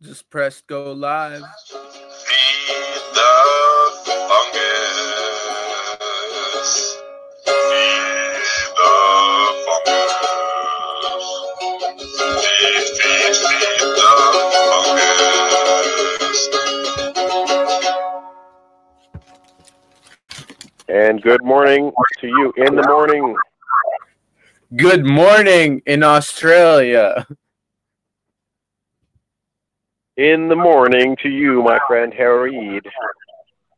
Just press go live. Feed the fungus. Feed the fungus. Feed, feed, feed the fungus. And good morning to you in the morning. Good morning in Australia. In the morning to you, my friend Harid.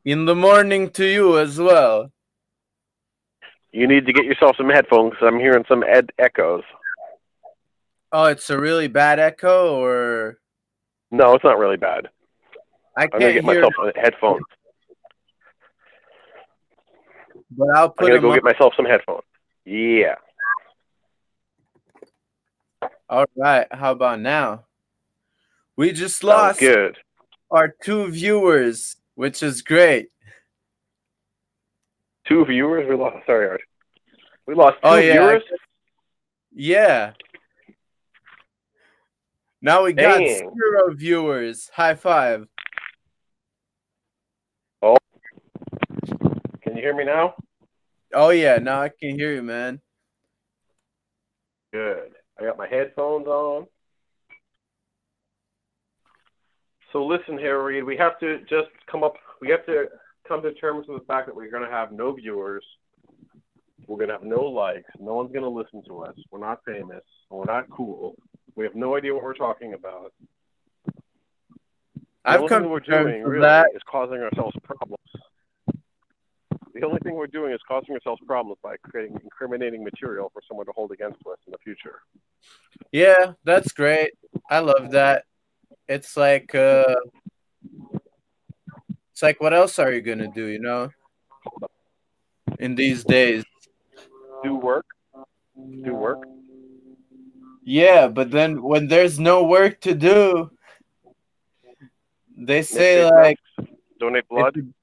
In the morning to you as well. You need to get yourself some headphones. I'm hearing some ed- echoes. Oh, it's a really bad echo, or No, it's not really bad. I I'm gonna can't get hear, myself headphones. but I'll put. I'm gonna go on. get myself some headphones. Yeah. All right, how about now? We just lost good. our two viewers, which is great. Two viewers. We lost. Sorry, Art. We lost two Oh, yeah, viewers. Yeah. Now we got Dang. zero viewers. High five. Oh. Can you hear me now? Oh yeah, now I can hear you, man. Good. I got my headphones on. So listen here, Reed. We have to just come up. We have to come to terms with the fact that we're going to have no viewers. We're going to have no likes. No one's going to listen to us. We're not famous. We're not cool. We have no idea what we're talking about. The I've only come thing we're doing really that. is causing ourselves problems. The only thing we're doing is causing ourselves problems by creating incriminating material for someone to hold against us in the future. Yeah, that's great. I love that. It's like uh it's like what else are you gonna do, you know? In these days. Do work. Do work. Yeah, but then when there's no work to do, they say Make like donate if blood. you,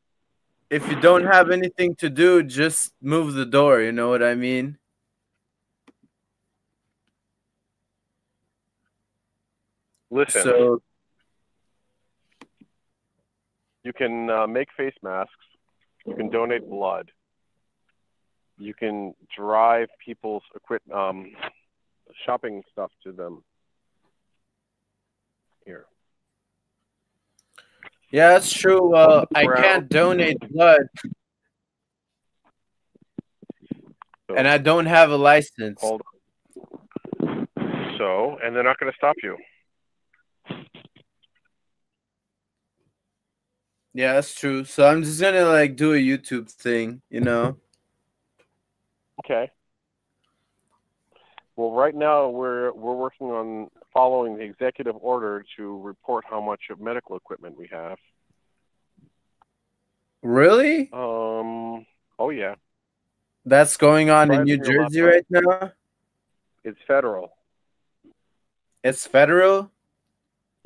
if you don't have anything to do, just move the door, you know what I mean? Listen, So you can uh, make face masks. You can donate blood. You can drive people's um, shopping stuff to them. Here. yeah, that's true. Well, I can't donate blood So, and I don't have a license. So, and they're not going to stop you. Yeah, that's true. So I'm just gonna like do a YouTube thing, you know. Okay. Well, right now we're we're working on following the executive order to report how much of medical equipment we have. Really? Um. Oh yeah, That's going on in New Jersey right now? it's federal. It's federal?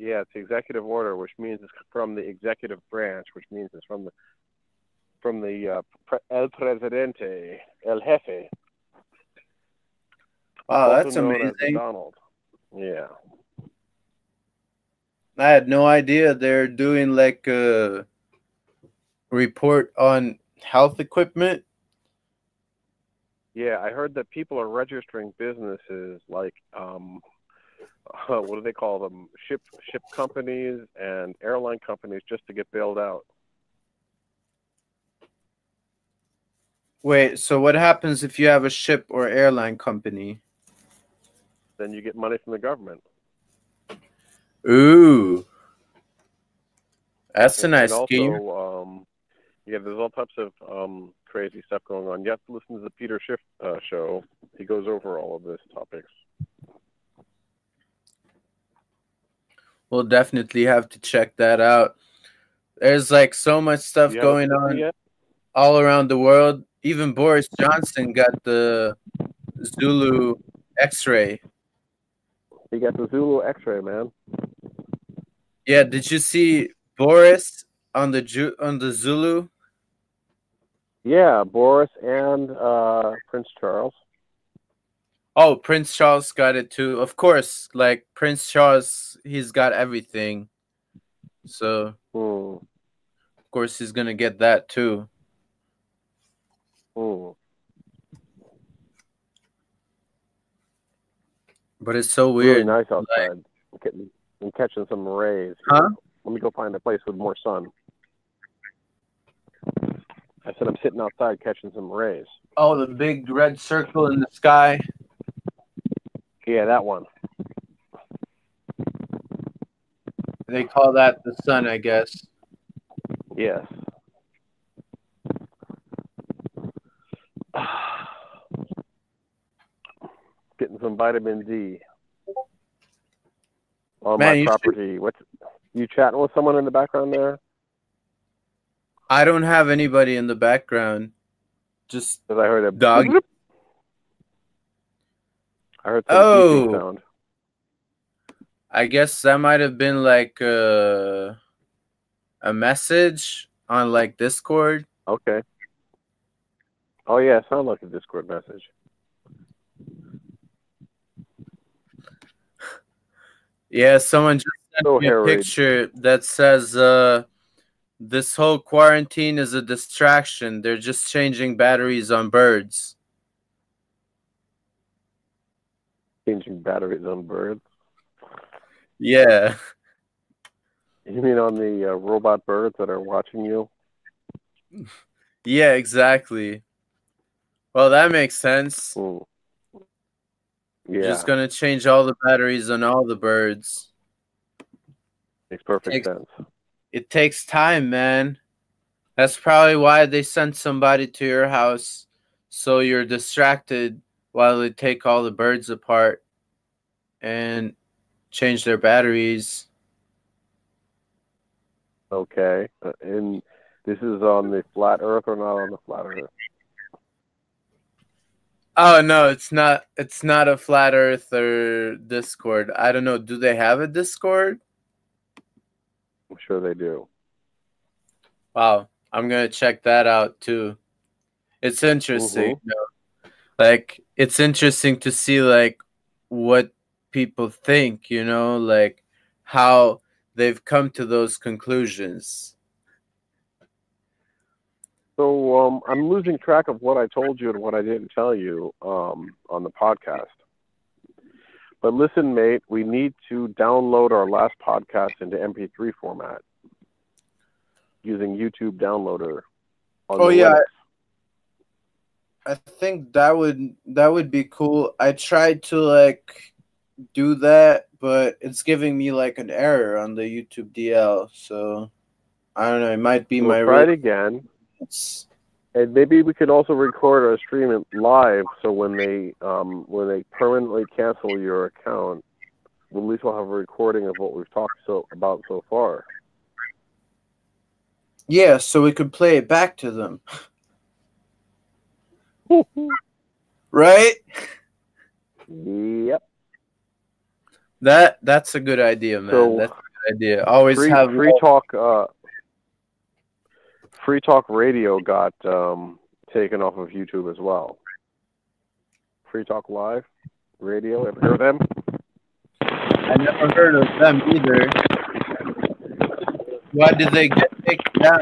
Yeah, it's executive order, which means it's from the executive branch, which means it's from the from the uh, pre- el presidente, el jefe. Wow, that's amazing. Donald. Yeah. I had no idea they're doing like a report on health equipment. Yeah, I heard that people are registering businesses like um, uh, what do they call them? Ship ship companies and airline companies just to get bailed out. Wait, so what happens if you have a ship or airline company? Then you get money from the government. Ooh. That's a nice and scheme. um, yeah, there's all types of um, crazy stuff going on. You have to listen to the Peter Schiff uh, show. He goes over all of this topics. We'll definitely have to check that out. There's like so much stuff going on all around the world. Even Boris Johnson got the Zulu X-ray. You got the Zulu X-ray, man. Yeah, did you see Boris on the Ju- on the Zulu? Yeah, Boris and uh, Prince Charles. Oh, Prince Charles got it too. Of course, like Prince Charles, he's got everything. So Hmm. of course he's gonna get that too. Oh. But it's so weird. Really nice outside. I'm getting, I'm catching some rays. Huh? Let me go find a place with more sun. I said I'm sitting outside catching some rays. Oh, the big red circle in the sky. Yeah, that one. They call that the sun, I guess. Yes. Getting some vitamin D on Man, my you should- property. What's you chatting with someone in the background there? I don't have anybody in the background. Just I heard a Dog. I heard some Oh. sound. I guess that might have been like a, a message on like Discord. Okay. Oh yeah, it sounded like a Discord message. Yeah, someone just sent So me a picture that says uh this whole quarantine is a distraction. They're just changing batteries on birds. Changing batteries on birds. Yeah. You mean on the uh, robot birds that are watching you? Yeah, exactly. Well, that makes sense. Hmm. Yeah, Just gonna change all the batteries on all the birds. makes perfect takes- sense. It takes time, man. That's probably why they sent somebody to your house so you're distracted while they take all the birds apart and change their batteries. Okay, uh, and this is on the flat Earth or not on the flat Earth? Oh no, it's not it's not a flat earth or Discord. I don't know. Do they have a Discord? I'm sure they do. Wow, I'm gonna check that out too. It's interesting. know? Like it's interesting to see like what people think, you know, like how they've come to those conclusions. So um, I'm losing track of what I told you and what I didn't tell you um, on the podcast. But listen, mate, we need to download our last podcast into MP3 format using YouTube Downloader. On Oh, the yeah. Linux. I think that would that would be cool. I tried to like do that, but it's giving me like an error on the YouTube DL. So I don't know. It might be We'll my try it again. it's- And maybe we could also record our stream live, so when they um, when they permanently cancel your account, at least we'll have a recording of what we've talked so about so far. Yeah, so we could play it back to them, right? Yep. That that's a good idea, man. So that's a good idea. Always free, have free talk. Uh, free talk radio got um, taken off of YouTube as well. Free talk live radio. Ever heard of them? I never heard of them either. Why did they get taken down?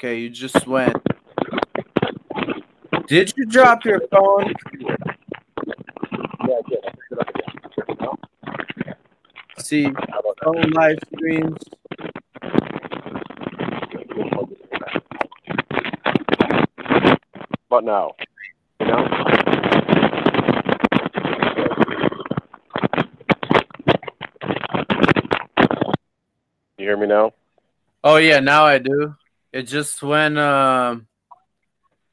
Okay, you just went. Did you drop your phone? See, phone live streams. But now, you know, you hear me now? Oh yeah, now I do. It just went um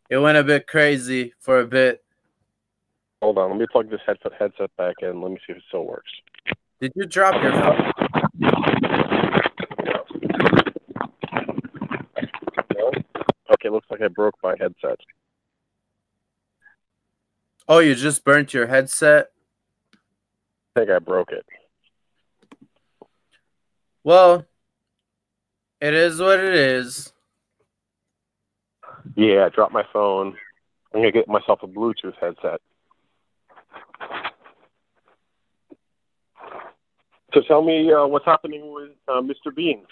it went a bit crazy for a bit. Hold on, let me plug this headset headset back in. Let me see if it still works. Did you drop your phone? No? Okay, looks like I broke my headset. Oh, you just burnt your headset? I think I broke it. Well, it is what it is. Yeah, I dropped my phone. I'm gonna get myself a Bluetooth headset. So tell me uh, what's happening with uh, Mr. Bean.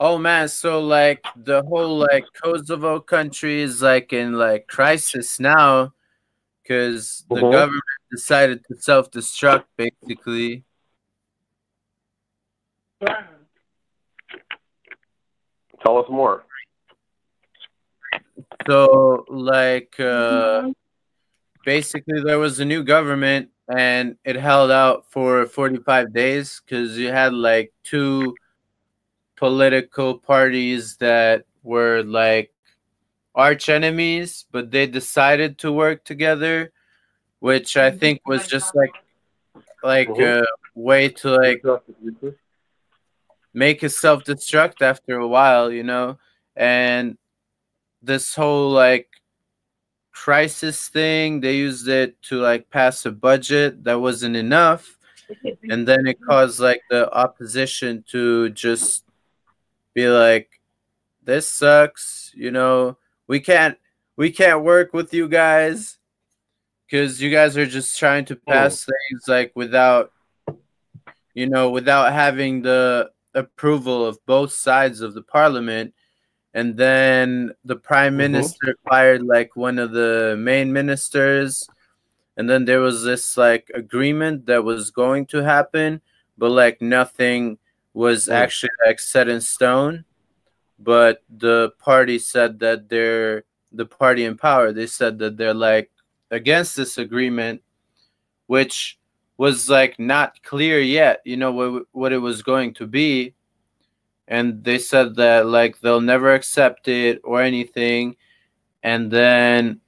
Oh man, so like the whole like Kosovo country is like in like crisis now because the Mhm. government decided to self-destruct basically. Tell us more. So like uh basically there was a new government and it held out for 45 days cuz you had like two political parties that were like arch enemies but they decided to work together which I think was just like like Mhm. a way to like make it self-destruct after a while you know and this whole like crisis thing they used it to like pass a budget that wasn't enough. And then it caused like the opposition to just be like this sucks you know? We can't we can't work with you guys because you guys are just trying to oh. pass things like without you know without having the approval of both sides of the parliament and then the prime Mhm. minister fired like one of the main ministers and then there was this like agreement that was going to happen but like nothing was Mm. actually like set in stone but the party said that they're the party in power they said that they're like against this agreement which was like not clear yet you know what, what it was going to be and they said that like they'll never accept it or anything. And then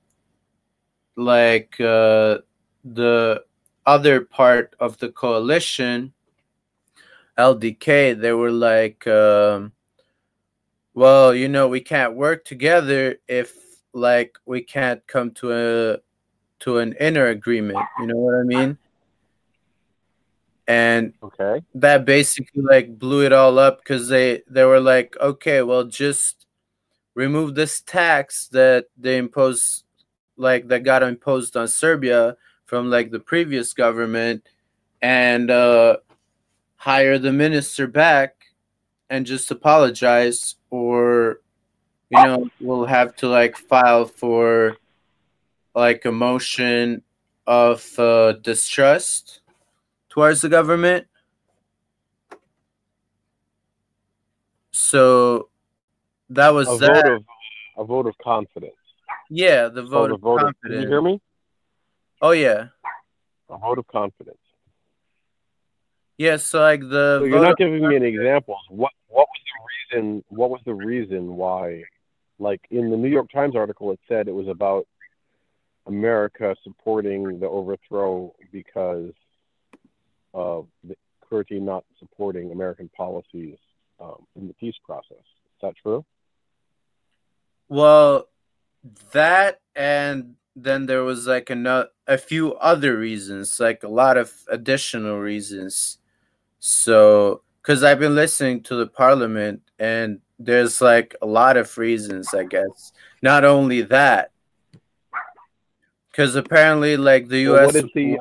like uh, the other part of the coalition ldk they were like um, well you know we can't work together if like we can't come to a to an inner agreement. You know what i mean and Okay. that basically like blew it all up because they they were like okay well just remove this tax that they imposed like that got imposed on serbia from like the previous government and uh hire the minister back and just apologize or you know we'll have to like file for like a motion of uh, distrust towards the government. So that was A that. vote of a vote of confidence. yeah, the Oh, vote the of vote of, can you hear me? oh yeah, A vote of confidence. yeah. So like the So you're not giving me any examples. What what was the reason? What was the reason why? Like in the New York Times article, it said it was about America supporting the overthrow because of the Kurti not supporting American policies um, in the peace process. Is that true? well that and then there was like another a few other reasons, like a lot of additional reasons. So because I've been listening to the parliament and there's like a lot of reasons, I guess. Not only that, because apparently, like the U.S. what is the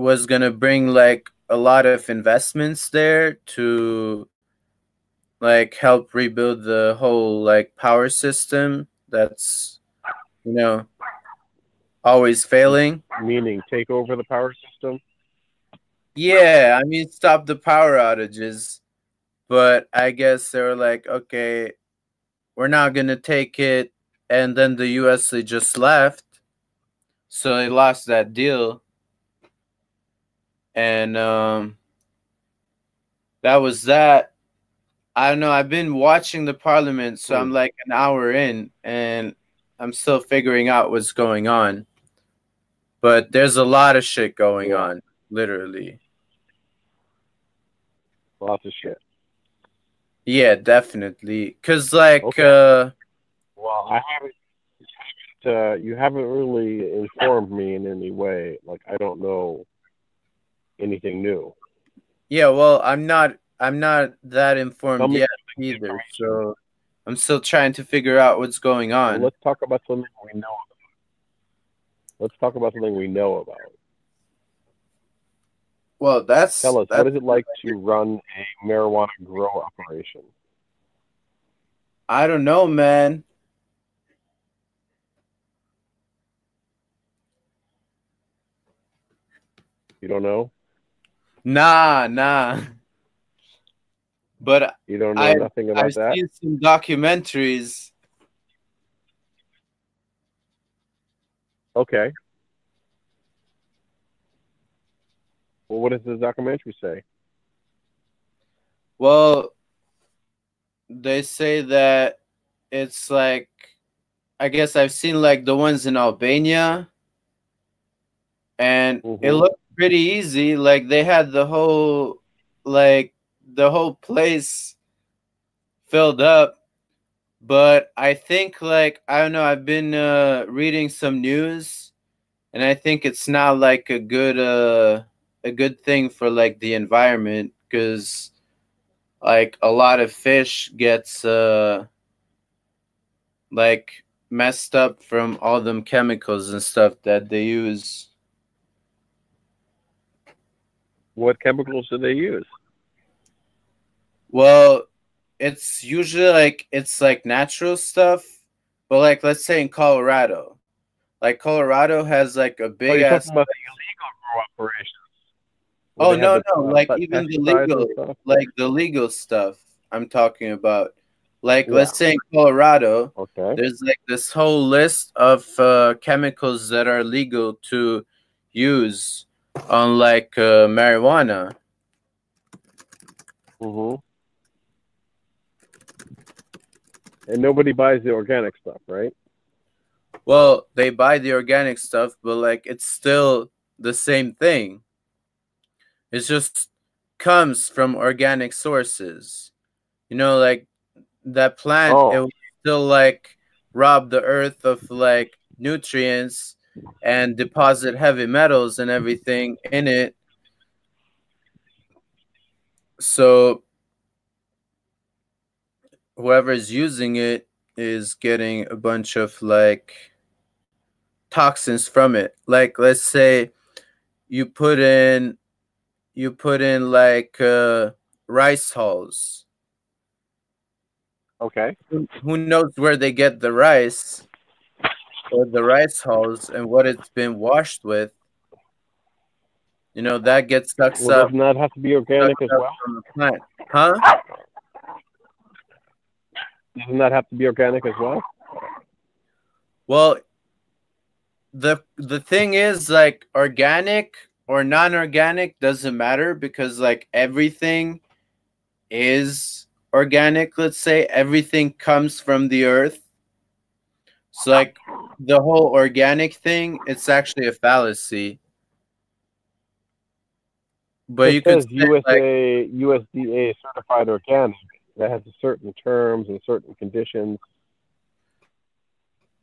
was gonna bring like a lot of investments there to like help rebuild the whole like power system that's you know always failing. meaning take over the power system? Yeah, I mean stop the power outages. But I guess they were like, okay, we're not gonna take it and then the US they just left. So they lost that deal. And um that was that. I don't know, I've been watching the parliament, so I'm like an hour in and I'm still figuring out what's going on. But there's a lot of shit going on, literally. Lots of shit. Yeah, definitely. Cause like Okay. uh Well, I haven't. you haven't, Uh, you haven't really informed me in any way. Like I don't know anything new. yeah, well I'm not I'm not that informed yet either. So I'm still trying to figure out what's going Well, on. let's talk about something we know about. Let's talk about something we know about. Well, that's Tell us, that's what is it like to run a marijuana grow operation? I don't know, man. You don't know? Nah, nah. But You don't know I- nothing about I've that? seen some documentaries. Okay. Well, what does the documentary say? Well, they say that it's like, I guess I've seen like the ones in Albania, and it Mhm. looked pretty easy. Like they had the whole, like the whole place filled up. But I think like I don't know. I've been uh, reading some news, and I think it's not like a good uh a good thing for like the environment because like a lot of fish gets uh like messed up from all them chemicals and stuff that they use. What chemicals do they use? Well, it's usually like it's like natural stuff, but like let's say in Colorado, like Colorado has like a Oh, big you're ass. talking about the illegal operations. Oh, no, no, like even the legal- stuff? like the legal stuff I'm talking about. Like Yeah. let's say in Colorado, Okay. there's like this whole list of uh, chemicals that are legal to use on like uh, marijuana. hmm And nobody buys the organic stuff, right? Well, they buy the organic stuff, but like it's still the same thing. It just comes from organic sources. You know, like that plant, Oh. it will still like rob the earth of like nutrients and deposit heavy metals and everything in it. So whoever's using it is getting a bunch of like toxins from it. Like let's say you put in you put in like uh, rice hulls. Okay. Who- Who knows where they get the rice or the rice hulls and what it's been washed with? You know that gets sucked Well, up, doesn't that have to be organic as well? from the plant, huh? Doesn't that have to be organic as well? Well, the the thing is like organic or non-organic doesn't matter because like everything is organic, let's say everything comes from the earth. So like the whole organic thing, it's actually a fallacy. But it you could say, like, USDA certified organic. That has certain terms and certain conditions.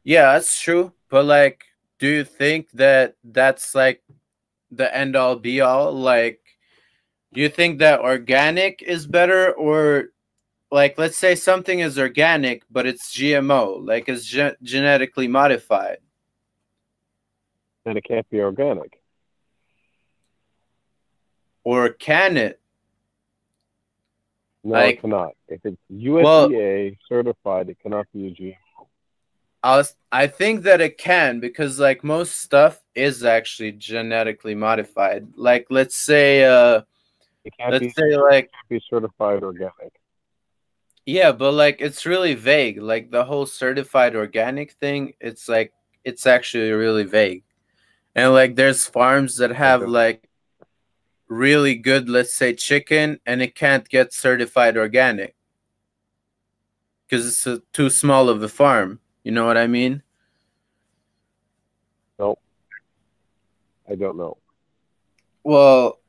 Yeah, that's true. But like, do you think that that's like the end all be all? Like, do you think that organic is better or like let's say something is organic but it's GMO, like it's ge- genetically modified? Then it can't be organic. Or can it? No, Like- it cannot. If it's USDA certified, it cannot be a GMO. I was, I think that it can because like most stuff is actually genetically modified. Like let's say uh It can't let's be, say like can't be certified organic. Yeah, but like it's really vague. Like the whole certified organic thing, it's like it's actually really vague. And like there's farms that have Okay. like really good, let's say chicken, and it can't get certified organic because it's a, too small of a farm. You know what I mean? Nope. I don't know. Well,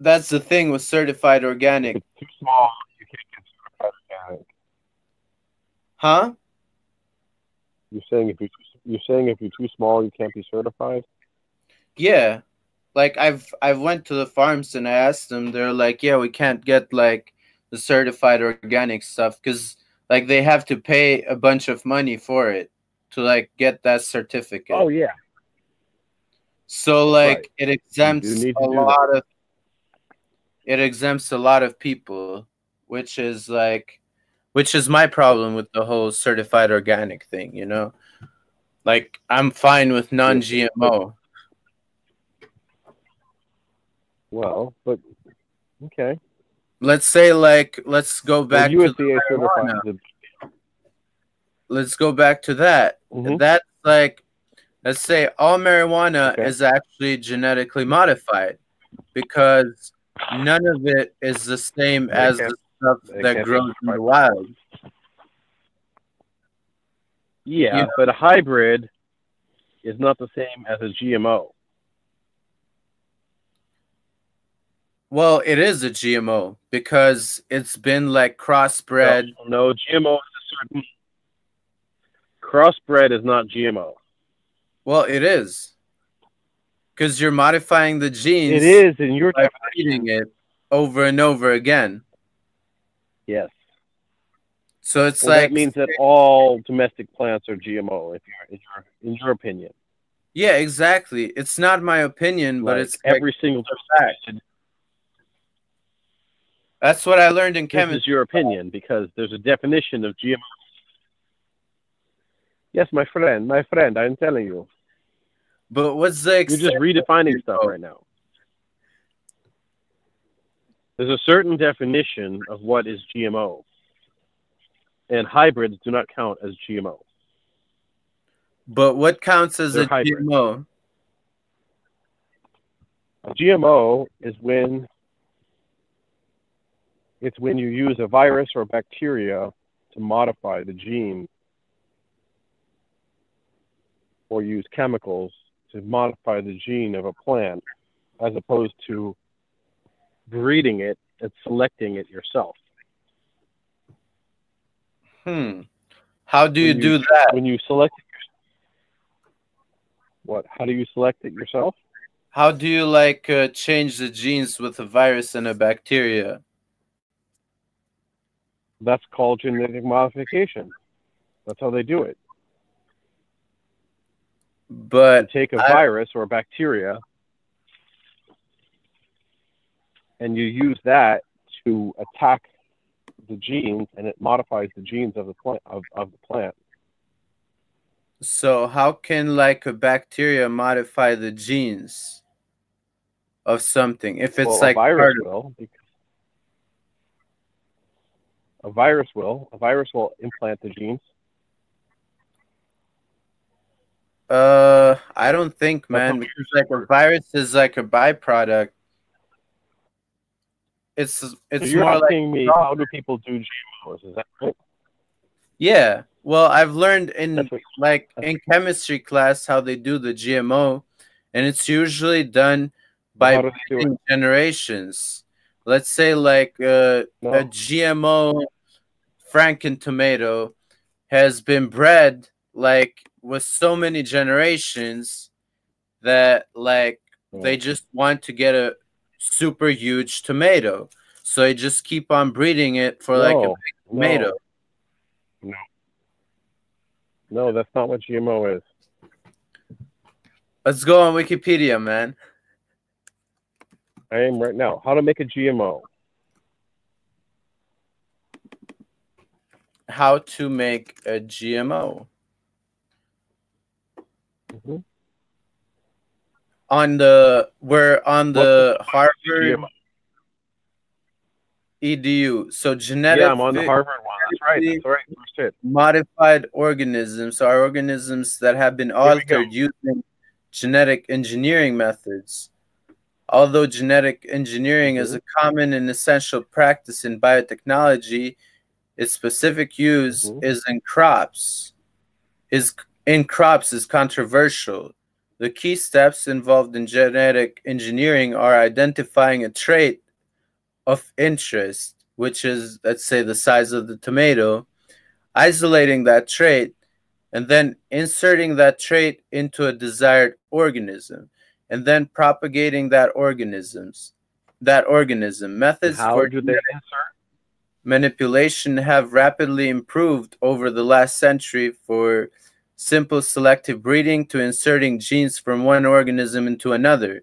that's the thing with certified organic, it's too small, you can't get certified organic. Huh? You're saying if you're too, you're saying if you're too small, you can't be certified. Yeah. Like I've I've went to the farms and I asked them, they're like, yeah, we can't get like the certified organic stuff because like they have to pay a bunch of money for it to like get that certificate. Oh yeah. So like Right. it exempts a do that. lot of it exempts a lot of people, which is like which is my problem with the whole certified organic thing, you know? Like I'm fine with non-GMO. Well, but okay. Let's say like let's go back well, to the marijuana. let's go back to that. Mhm. That's like, let's say all marijuana Okay. is actually genetically modified because none of it is the same as the stuff they that grows in the wild. Yeah, Yeah. but a hybrid is not the same as a GMO. Well, it is a GMO because it's been like crossbred. No, no, GMO is a certain crossbred is not GMO. Well, it is because you're modifying the genes It is in your by definition. breeding it over and over again. Yes. So it's Well, like that means that all domestic plants are GMO, if you're, in your in your opinion. yeah, exactly. It's not my opinion, but Like, it's like, every single fact. That's what I learned in This is your opinion because there's a definition of GMO. Yes, my friend, my friend, I'm telling you. But what's the You're just redefining stuff right now. There's a certain definition of what is GMO, and hybrids do not count as GMO. But what counts as They're a hybrids. GMO? A GMO is when it's when you use a virus or bacteria to modify the gene or use chemicals to modify the gene of a plant as opposed to breeding it and selecting it yourself. Hmm. How do you When do that? When you select it what? How do you select it yourself? How do you like uh, change the genes with a virus and a bacteria? That's called genetic modification. That's how they do it. You But take a I- virus or a bacteria and you use that to attack the genes and it modifies the genes of the plant of, of the plant. so how can like a bacteria modify the genes of something if it's well, like a virus will a virus will a virus will implant the genes. uh I don't think man because like a virus is like a byproduct. It's So it's you're more like asking me how do people do GMOs? Is that right? yeah. Well, I've learned in what, like in chemistry class how they do the GMO, and it's usually done by do they do it? breeding generations. Let's say like uh, No. a GMO Franken tomato has been bred like with so many generations that like they just want to get a super huge tomato. So they just keep on breeding it for like a big tomato. No. No, that's not what GMO is. Let's go on Wikipedia, man. I am right now. How to make a GMO. How to make a GMO. Mhm. On the we're on the Harvard. EDU. So genetic Yeah, I'm on the Harvard one. That's right. That's right. Hit. modified organisms are organisms that have been altered using genetic engineering methods. Although genetic engineering is a common and essential practice in biotechnology, its specific use Mhm. is in crops. Is in crops is controversial. The key steps involved in genetic engineering are identifying a trait of interest, which is, let's say, the size of the tomato, isolating that trait, and then inserting that trait into a desired organism, and then propagating that organisms, that organism. Methods How for do they insert? manipulation have rapidly improved over the last century for simple selective breeding to inserting genes from one organism into another.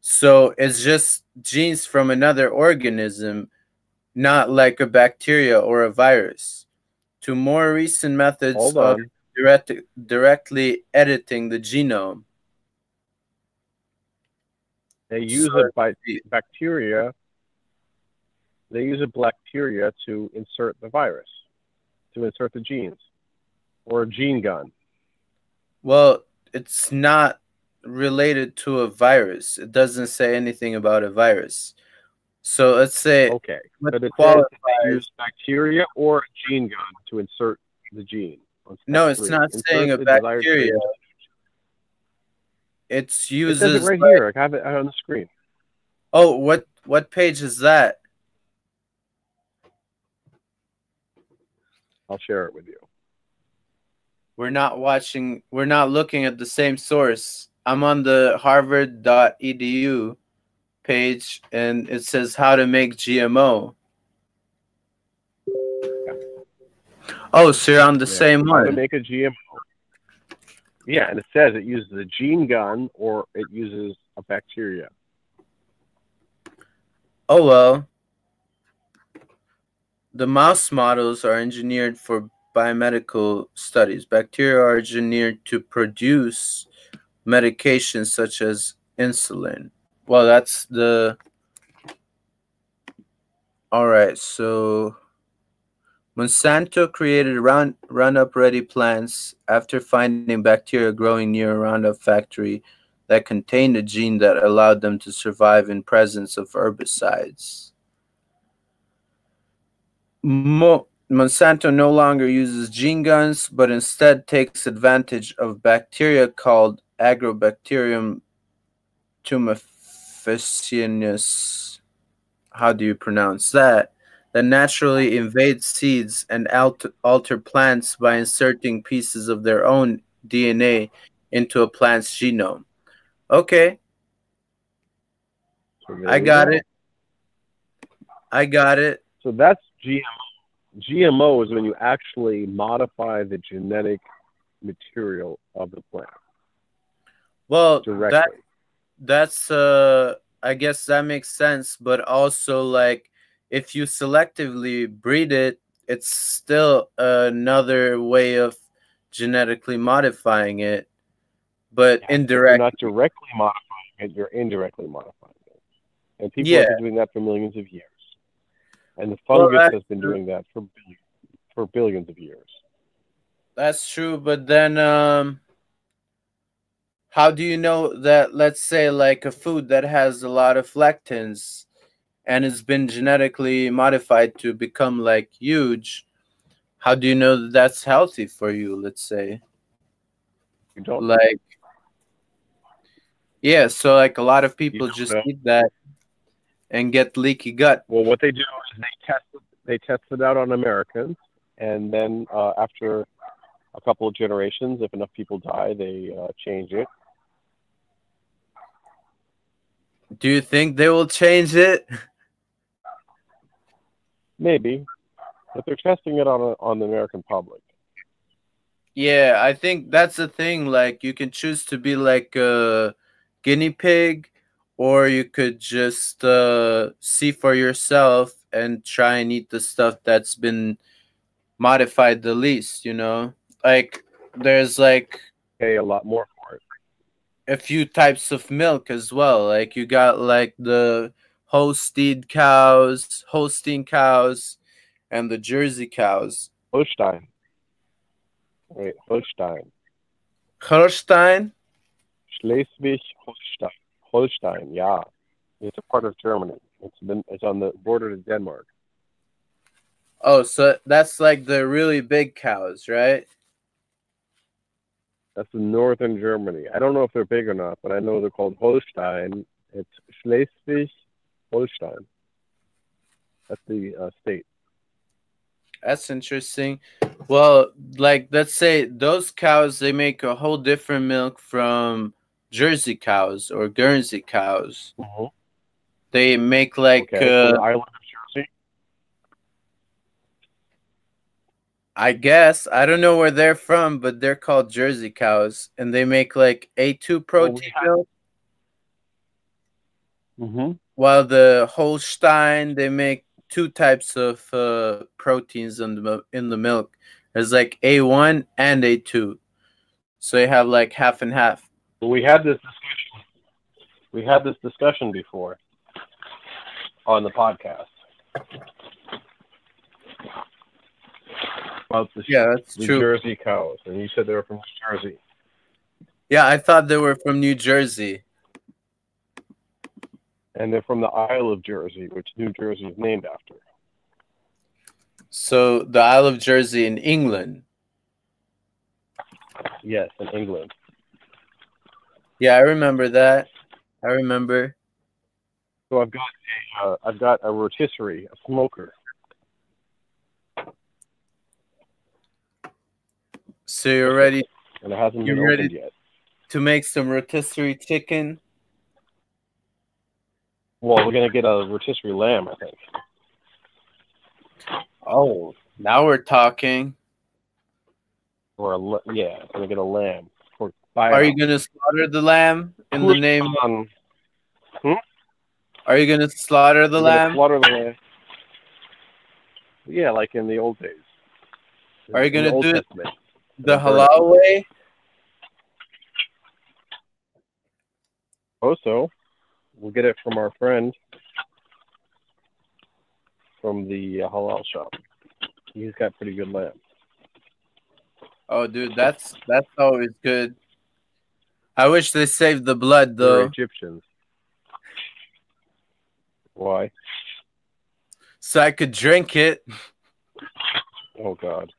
So it's just genes from another organism, not like a bacteria or a virus. To more recent methods of direct, directly editing the genome. They use a bacteria. They use a bacteria to insert the virus, to insert the genes, or a gene gun. Well, it's not related to a virus. It doesn't say anything about a virus. So let's say Okay, but it qualifies- use bacteria or a gene gun to insert the gene. No, it's three. not Insert saying a bacteria. gene. It It uses it right like- here. I have it on the screen. Oh, what what page is that? I'll share it with you. We're not watching. We're not looking at the same source. I'm on the harvard.edu page and it says how to make GMO. Oh, so you're on the Yeah, same how to make a GMO. Yeah, and it says it uses a gene gun or it uses a bacteria. Oh well. The mouse models are engineered for biomedical studies. Bacteria are engineered to produce medications such as insulin. Well, that's the. All right, so Monsanto created round, Roundup ready plants after finding bacteria growing near a Roundup factory that contained a gene that allowed them to survive in presence of herbicides. Mo- Monsanto no longer uses gene guns, but instead takes advantage of bacteria called Agrobacterium tumefaciensis. How do you pronounce that? That naturally invade seeds and alter, alter plants by inserting pieces of their own DNA into a plant's genome. Okay, I got go. it. I got it. So that's GMO. GMO is when you actually modify the genetic material of the plant Well, directly. that that's uh I guess that makes sense, but also like if you selectively breed it, it's still another way of genetically modifying it, but Yeah, You're indirect. not directly modifying it, you're indirectly modifying it. And people Yeah. have been doing that for millions of years. And the fungus that's has been doing that for billions, for billions of years. That's true, but then um how do you know that let's say like a food that has a lot of lectins and it's been genetically modified to become like huge, how do you know that that's healthy for you, let's say? You don't Like Yeah, so like a lot of people just know. eat that and get leaky gut. Well, what they do is they test it, they test it out on Americans, and then uh, after a couple of generations, if enough people die, they uh, change it. Do you think they will change it? Maybe, but they're testing it on a, on the American public. Yeah, I think that's the thing. Like, you can choose to be like a guinea pig, or you could just uh, see for yourself and try and eat the stuff that's been modified the least, you know? Like, there's like Pay a lot more for it. a few types of milk as well. Like, you got like the Holstein cows, Holstein cows, and the Jersey cows. Holstein. Wait, Holstein. Holstein? Schleswig-Holstein. Holstein, yeah. It's a part of Germany. It's been it's on the border to Denmark. Oh, so that's like the really big cows, right? That's in northern Germany. I don't know if they're big or not, but I know they're called Holstein. It's Schleswig-Holstein. That's the uh, state. That's interesting. Well, like let's say those cows they make a whole different milk from Jersey cows or Guernsey cows. They make like Okay, uh, the island of Jersey. I guess I don't know where they're from, but they're called Jersey cows, and they make like A2 protein have- milk. Mm-hmm. While the Holstein, they make two types of uh, proteins in the in the milk. There's like A1 and A2, so you have like half and half. We had this discussion. We had this discussion before on the podcast about the, Yeah, that's New true. Jersey cows, and you said they were from New Jersey. Yeah, I thought they were from New Jersey. and they're from the Isle of Jersey, which New Jersey is named after. So the Isle of Jersey in England. Yes, in England. Yeah, I remember that. I remember. So I've got a, uh, I've got a rotisserie, a smoker. So you're ready and it hasn't been ready? opened yet. to make some rotisserie chicken? Well, we're gonna get a rotisserie lamb, I think. Oh, now we're talking. Or a yeah, we're gonna get a lamb. For Are you gonna slaughter the lamb in the name? Um, Are you gonna slaughter the gonna lamb? Slaughter the lamb. Yeah, like in the old days. Are you gonna Old do it- The halal way? Also, we'll get it from our friend from the uh, halal shop. He's got pretty good lamb. Oh, dude, that's that's always good. I wish they saved the blood They're though, Egyptians. Why? so I could drink it. Oh God.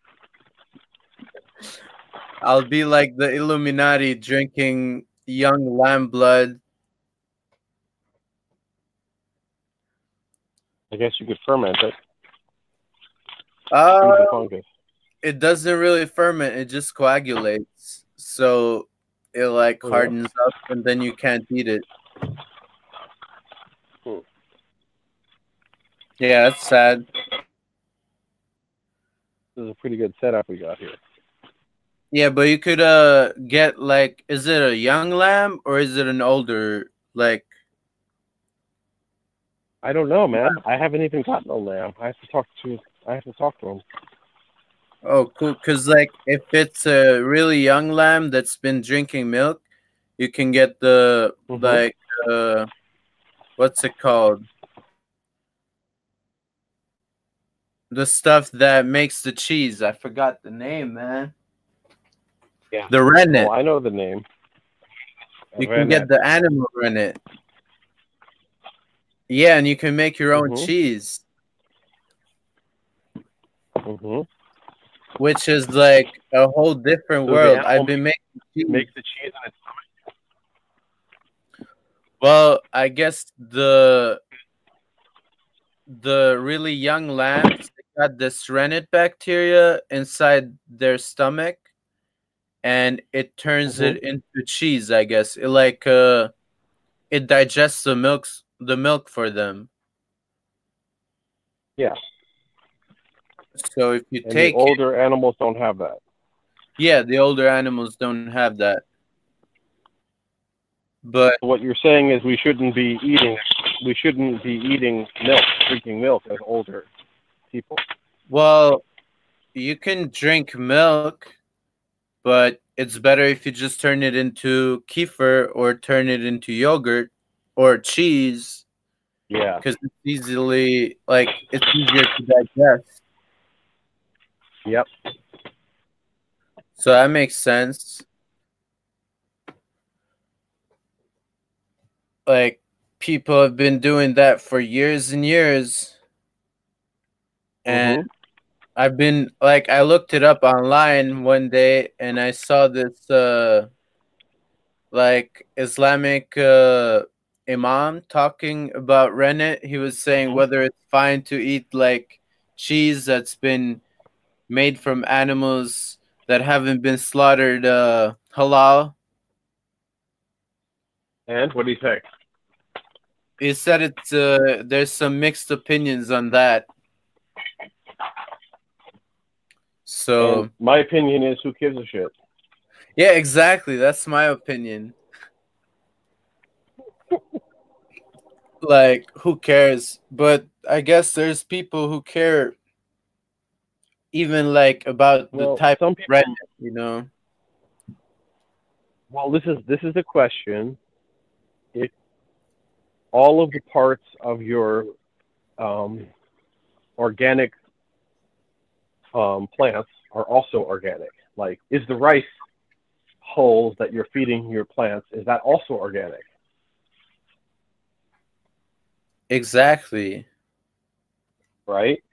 I'll be like the Illuminati drinking young lamb blood. I guess you could ferment it. Uh, Use the fungus. it doesn't really ferment; it just coagulates. So it like Oh, hardens up, and then you can't eat it. Hmm. Yeah, that's sad. This is a pretty good setup we got here. Yeah, but you could uh get like, is it a young lamb or is it an older like? I don't know, man. I haven't even gotten a lamb. I have to talk to. I have to talk to him. Oh, cool. Cause like if it's a really young lamb that's been drinking milk, you can get the Mhm. like uh, what's it called? The stuff that makes the cheese. I forgot the name, man. Yeah. The rennet. Oh, I know the name. you can get the animal rennet. Yeah, and you can make your own Mhm. cheese, hmm which is like a whole different So world. I've been making cheese. Makes the cheese in its stomach. Well, I guess the the really young lambs got this rennet bacteria inside their stomach, and it turns Mhm. it into cheese. I guess it like uh, it digests the milks the milk for them. Yeah. So if you And take the it- older animals don't have that. yeah, the older animals don't have that. But what you're saying is we shouldn't be eating. We shouldn't be eating milk, drinking milk as older people. Well, you can drink milk, but it's better if you just turn it into kefir or turn it into yogurt or cheese Yeah. because it's easily like it's easier to digest. Yep. So that makes sense. Like people have been doing that for years and years. And I've been like I looked it up online one day and I saw this uh like Islamic uh imam talking about rennet. He was saying whether it's fine to eat like cheese that's been made from animals that haven't been slaughtered uh halal. And what do you think? He said it's uh there's some mixed opinions on that. So And my opinion is, who gives a shit? yeah, exactly. That's my opinion. like, who cares? But I guess there's people who care, even like about the type of bread, you know. Well, this is this is the question. If all of the parts of your um, organic um, plants are also organic, like is the rice hulls that you're feeding your plants is that also organic? Exactly. Right?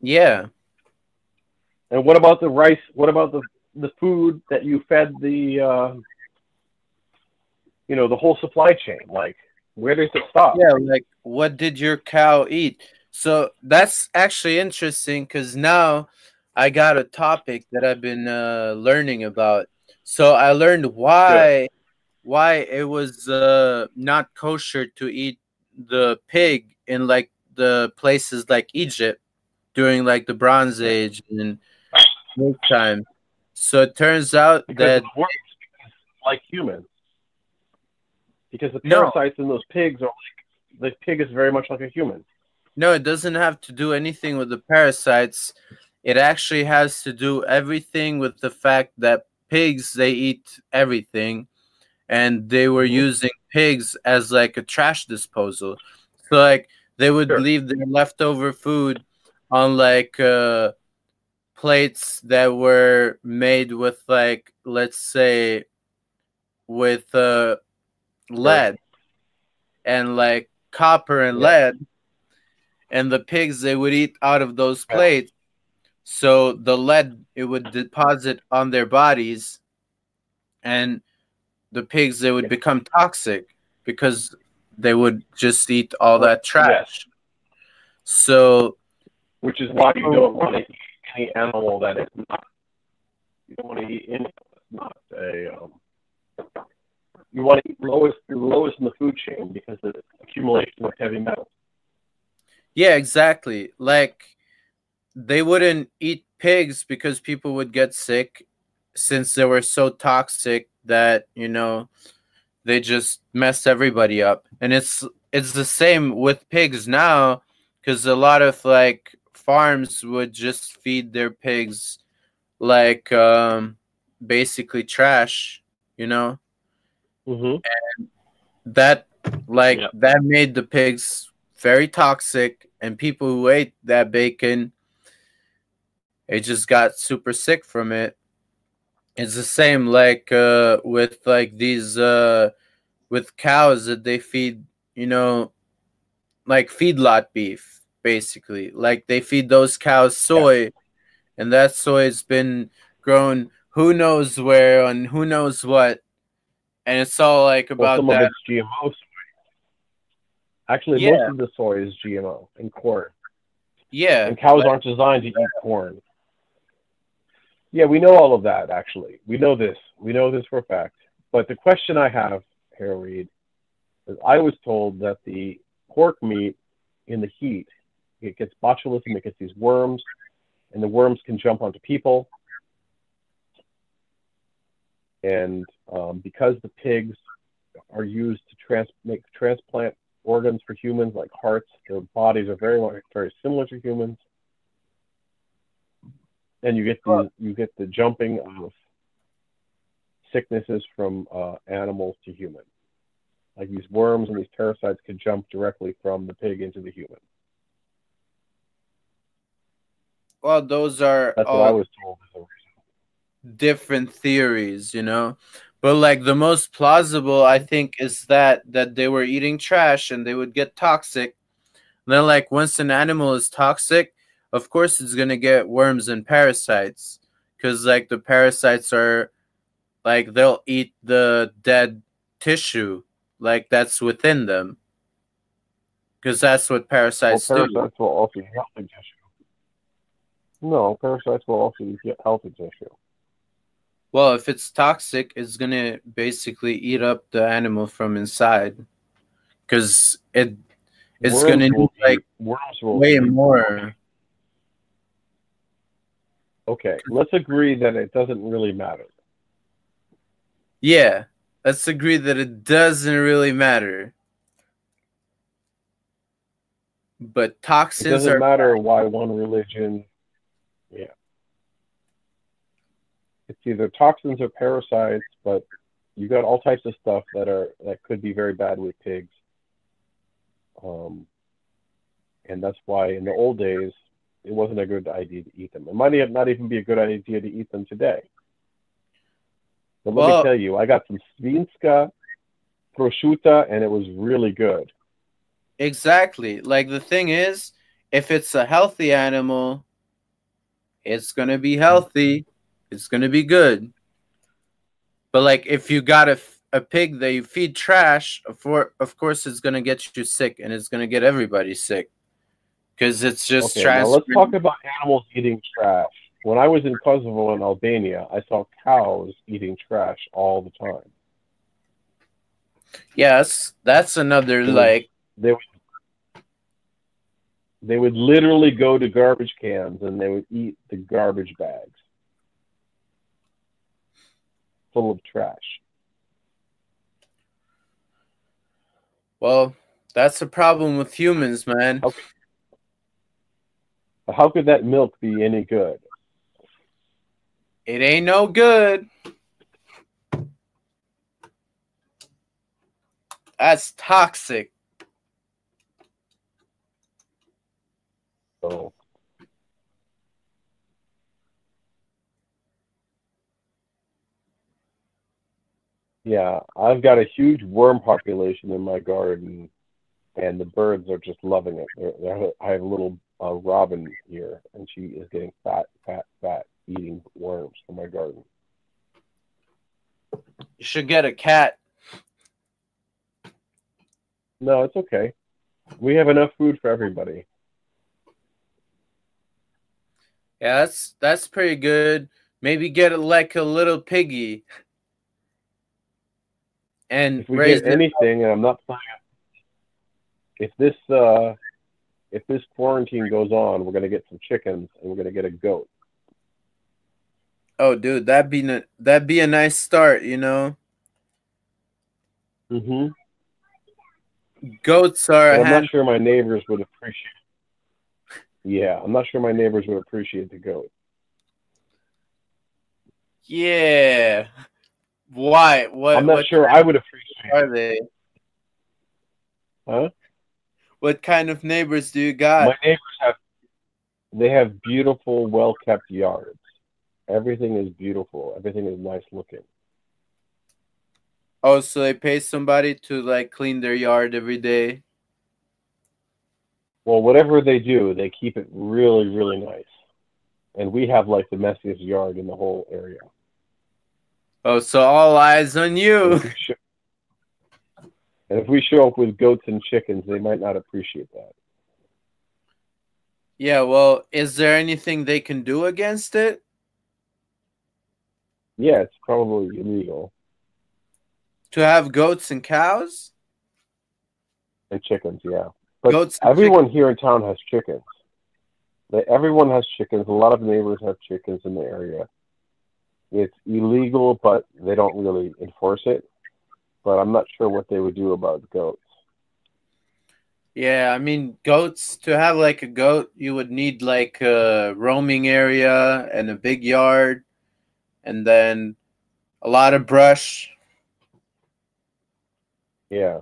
Yeah. And what about the rice? What about the the food that you fed the uh, you know the whole supply chain? Like where does it stop? Yeah, like what did your cow eat? So that's actually interesting because now I got a topic that I've been uh, learning about. So I learned why why it was uh, not kosher to eat the pig in like the places like Egypt during like the Bronze Age and time. So it turns out because that works like humans. Because the No. parasites in those pigs are like the pig is very much like a human. No, it doesn't have to do anything with the parasites. It actually has to do everything with the fact that pigs they eat everything and they were Mhm. using pigs as like a trash disposal. So like they would Sure. leave their leftover food on like uh plates that were made with like let's say with uh lead and like copper and lead and the pigs they would eat out of those plates. So the lead it would deposit on their bodies and the pigs they would become toxic because they would just eat all that trash. So Which is why you don't want to eat any animal that is not you don't want to eat any that's not a um, you want to eat lowest the lowest in the food chain because of the accumulation of heavy metals. Yeah, exactly. Like they wouldn't eat pigs because people would get sick since they were so toxic that, you know, they just messed everybody up. And it's it's the same with pigs now cuz a lot of like farms would just feed their pigs like um basically trash, you know? Mm-hmm. that like Yeah. that made the pigs very toxic and people who ate that bacon it just got super sick from it it's the same like uh with like these uh with cows that they feed you know like feedlot beef basically like they feed those cows soy and that soy's been grown who knows where and who knows what and it's all like Well, about some that of it's GMO soy. Actually, Yeah. most of the soy is GMO and corn. yeah and cows like- aren't designed to eat corn. Yeah, we know all of that. Actually, we know this. We know this for a fact. But the question I have, Harold Reed, is I was told that the pork meat in the heat it gets botulism, it gets these worms, and the worms can jump onto people. And um, because the pigs are used to trans- make transplant organs for humans, like hearts, their bodies are very very similar to humans. And you get the you get the jumping of sicknesses from uh, animals to human. Like these worms and these parasites could jump directly from the pig into the human. Well those are That's what I all was told. is the reason. different theories you know but like the most plausible i think is that that they were eating trash and they would get toxic And then like once an animal is toxic of course it's going to get worms and parasites because like the parasites are like they'll eat the dead tissue like that's within them because that's what Well, parasites do will also eat healthy tissue. No, parasites will also eat healthy tissue. Well, if it's toxic, it's gonna basically eat up the animal from inside, because it it's Worms gonna need like way more. Okay, let's agree that it doesn't really matter. Yeah, let's agree that it doesn't really matter. But It toxins doesn't are matter why one religion. Yeah. It's either toxins or parasites, but you got all types of stuff that are that could be very bad with pigs. Um, and that's why in the old days it wasn't a good idea to eat them. It might not even be a good idea to eat them today. But let Well- me tell you, I got some svinska prosciutta, and it was really good. Exactly. Like the thing is, if it's a healthy animal, it's gonna be healthy. It's gonna be good. But like if you got a, a pig that you feed trash, for of course it's gonna get you sick and it's gonna get everybody sick. Because it's just Okay, now let's talk about animals eating trash. When I was in Kosovo and Albania, I saw cows eating trash all the time. Yes, that's another like They would, they would literally go to garbage cans and they would eat the garbage bags full of trash. well, that's the problem with humans, man. But how could that milk be any good? It ain't no good. That's toxic. So yeah, I've got a huge worm population in my garden, and the birds are just loving it. They're, they're, I have a little uh, robin here, and she is getting fat, fat, fat, eating worms from my garden. You should get a cat. No, it's okay. We have enough food for everybody. Yeah, that's that's pretty good. Maybe get it like a little piggy. And If we raise get anything, and I'm not planning. If this uh, if this quarantine goes on, we're gonna get some chickens and we're gonna get a goat. Oh, dude, that'd be n- that'd be a nice start, you know. Mm-hmm. Goats are I'm hand- not sure my neighbors would appreciate. Yeah, I'm not sure my neighbors would appreciate the goat. Yeah. Why? What? I'm not what sure I would appreciate. are they? Huh? What kind of neighbors do you got? My neighbors have. They have beautiful, well-kept yards. Everything is beautiful. Everything is nice looking. Oh, so they pay somebody to like clean their yard every day. Well, whatever they do, they keep it really, really nice. And we have like the messiest yard in the whole area. Oh, so all eyes on you. if we show- and if we show up with goats and chickens, they might not appreciate that. Yeah, well, is there anything they can do against it? Yeah, it's probably illegal. To have goats and cows? And chickens, yeah. But goats everyone here in town has chickens. They, everyone has chickens. A lot of neighbors have chickens in the area. It's illegal, but they don't really enforce it. But I'm not sure what they would do about goats. Yeah, I mean, goats, to have like a goat, you would need like a roaming area and a big yard and then a lot of brush. Yeah.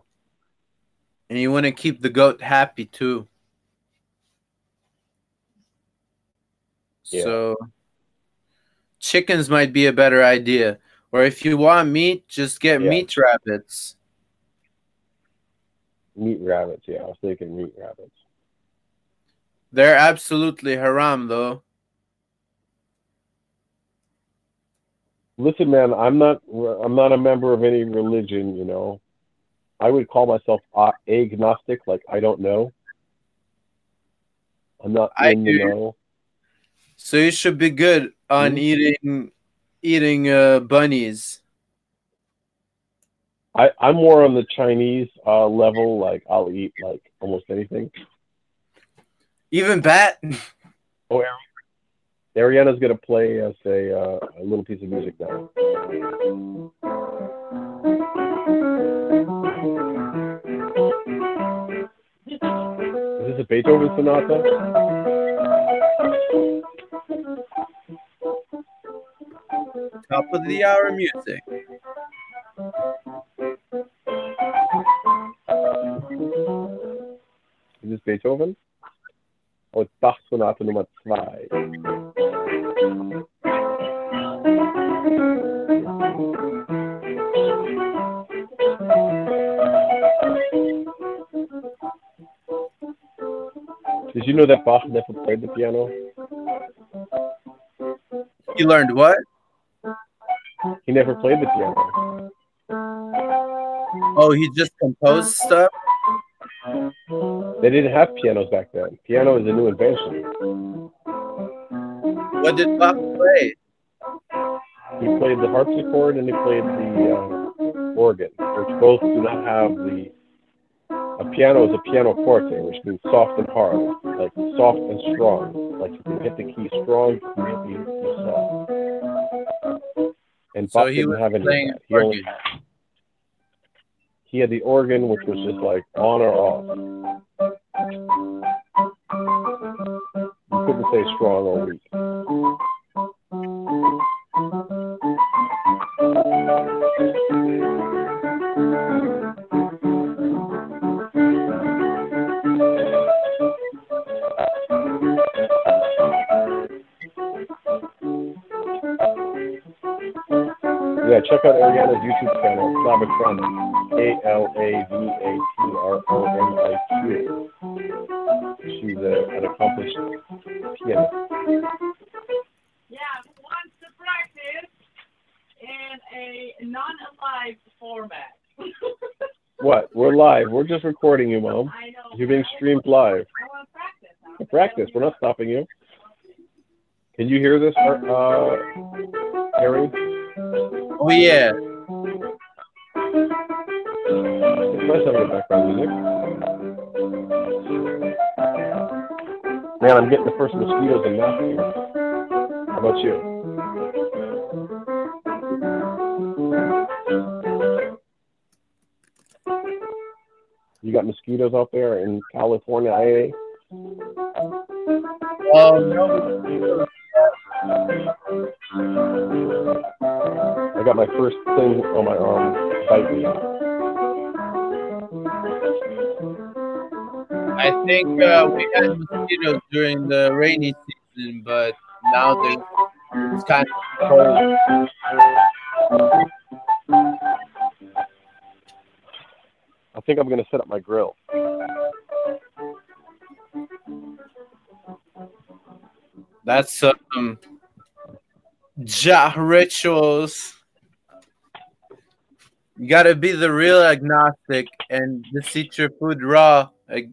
And you want to keep the goat happy too. Yeah. So, chickens might be a better idea. Or if you want meat, just get Yeah. meat rabbits. Meat rabbits, yeah. I was thinking meat rabbits. They're absolutely haram, though. Listen, man, I'm not I'm not a member of any religion, you know. I would call myself agnostic, like I don't know. I'm not I in do. know. So you should be good on Mhm. eating eating uh, bunnies. I, I'm more on the Chinese uh, level. Like I'll eat like almost anything. Even bat. Oh, Ariana's gonna play us a, uh, a little piece of music now. Is this a Beethoven sonata? Top of the hour music. Ist es Beethoven? Oh, Bach Sonate Nummer 2. Did you know that Bach never played the piano? You learned what? He never played the piano. Oh, he just composed stuff. They didn't have pianos back then. Piano is a new invention. What did Bach play? He played the harpsichord and he played the uh, organ, which both do not have the. A piano is a pianoforte, which means soft and hard, like soft and strong. Like you can hit the key strong, you can hit the key soft. And So he didn't was have any playing. He, only, he had the organ, which was just like on or off. You couldn't say strong or weak. Check out Ariana's YouTube channel, Slavatronic. A L A V A T R O N I Q. She's a, an accomplished pianist. Yeah, who wants to practice in a non-alive format? What? We're live. We're just recording you, Mom. I know. You're being streamed live. I want to practice. now. Practice. We're not stopping you. Can you hear this, uh, Harry? Oh yeah. It's nice having the background music. Man, I'm getting the first mosquitoes in math here. How about you? You got mosquitoes out there in California, eh? Oh no. My first thing on my arm bite me. I think uh, we had mosquitoes during the rainy season, but now it's kind of cold. I think I'm gonna set up my grill. That's um Ja rituals. You gotta be the real agnostic and just eat your food raw ag-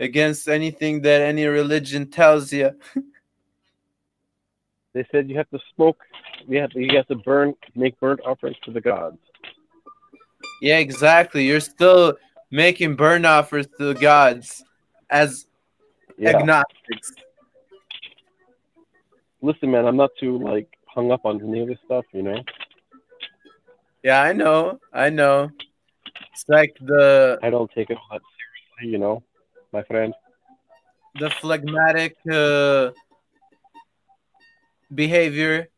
against anything that any religion tells you. They said you have to smoke. You have to, you have to burn, make burnt offerings to the gods. Yeah, exactly. You're still making burn offers to the gods as Yeah. agnostics. Listen, man, I'm not too like hung up on any of this stuff. You know, Yeah, I know. I know. It's like the I don't take it all that seriously. You know, my friend. the phlegmatic uh, behavior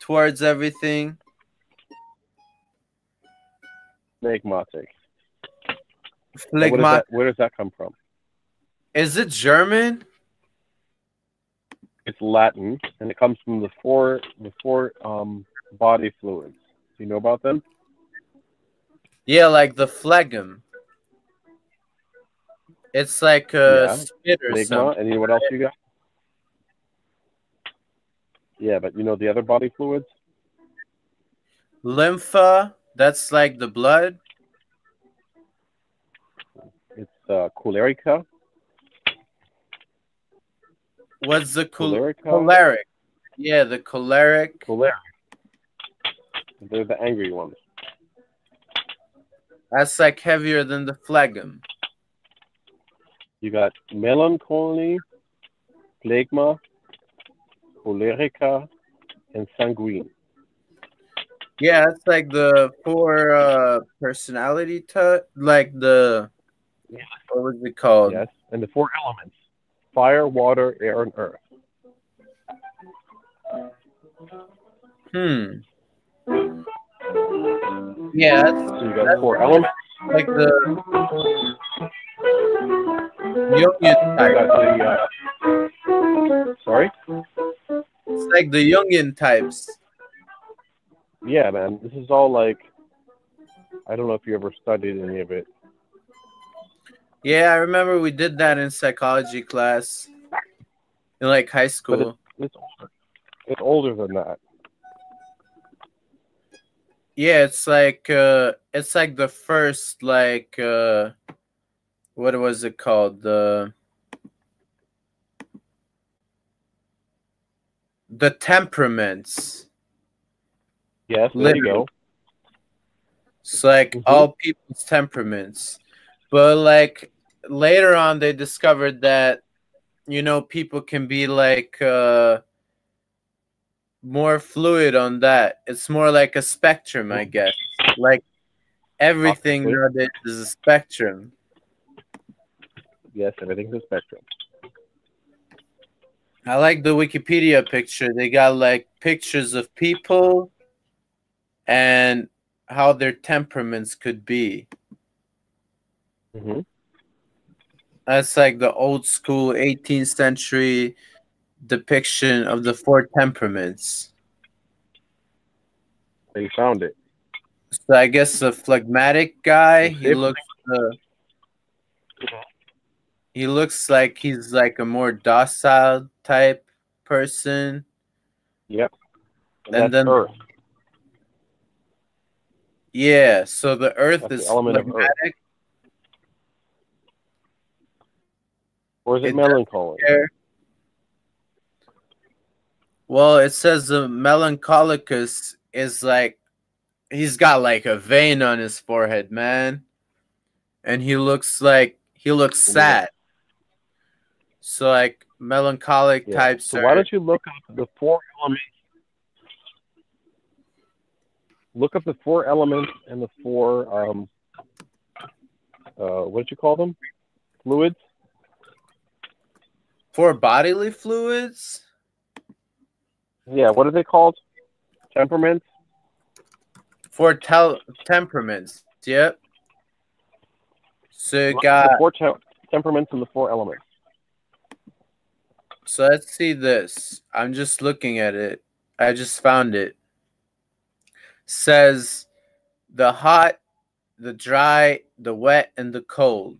towards everything. Phlegmatic. Where does, Phlegmatic. that, where does that come from? Is it German? It's Latin, and it comes from the four the four um, body fluids. Do you know about them? Yeah, like the phlegm. It's like a Yeah, spit or Phlegma, something. and you know what else you got? Yeah, but you know the other body fluids? Lympha. That's like the blood. It's uh, cholerica, What's the chol- cholerica, choleric? Yeah, the choleric. choleric. They're the angry ones. That's like heavier than the phlegm. You got melancholy, phlegma, cholerica, and sanguine. Yeah, it's like the four uh personality type, like the Yeah. what was it called? Yes, and the four elements: fire, water, air, and earth. Hmm. Yeah, that's So you got four elements. like the Jungian type. got the uh, sorry. It's like the Jungian types. Yeah, man. This is all like I don't know if you ever studied any of it. Yeah, I remember we did that in psychology class in like high school. It's, It's older. It's older than that. Yeah, it's like uh it's like the first like uh what was it called? The the temperaments. Yes, there you go. It's like Mhm. all people's temperaments. But like later on they discovered that you know people can be like uh more fluid on that. It's more like a spectrum, I guess. Like everything nowadays is a spectrum. Yes, everything's a spectrum. I like the Wikipedia picture. They got like pictures of people and how their temperaments could be. hmm That's like the old school 18th century depiction of the four temperaments. They found it. So I guess the phlegmatic guy, he looks uh, he looks like he's like a more docile type person. Yep. And And, then- Earth. Yeah, so the earth That's the is element of earth. phlegmatic. Or is it It- melancholy? Well, it says the melancholicus is like he's got like a vein on his forehead, man. And he looks like he looks sad. So like melancholic Yeah. types So why don't you look up the four elements? Look up the four elements and the four um uh what did you call them? Fluids? Four bodily fluids? Yeah, what are they called? Temperaments? For tel- temperaments. Yep. So you got the four tem- temperaments and the four elements. So let's see this. I'm just looking at it. I just found it. Says the hot, the dry, the wet, and the cold.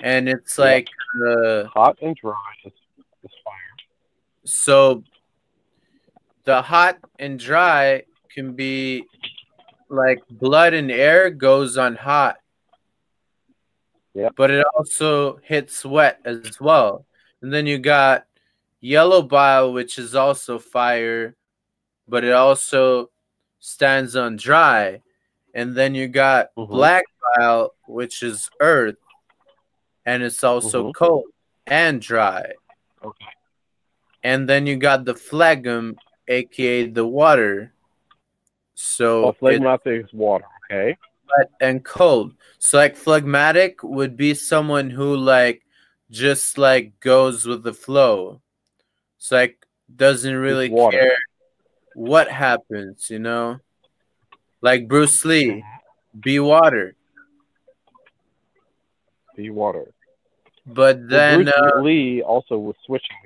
And it's Yep. like the Hot and dry is, is fire. So the hot and dry can be like blood and air goes on hot. Yep. But it also hits wet as well. And then you got yellow bile, which is also fire, but it also stands on dry. And then you got Mhm. black bile, which is earth, and it's also Mhm. cold and dry. Okay. And then you got the phlegm, aka the water. So Well, phlegmatic is water, okay? wet and cold. So like phlegmatic would be someone who like just like goes with the flow. So like doesn't really care what happens, you know? Like Bruce Lee, be water. Be water. But Well, then Bruce uh, Lee also was switching.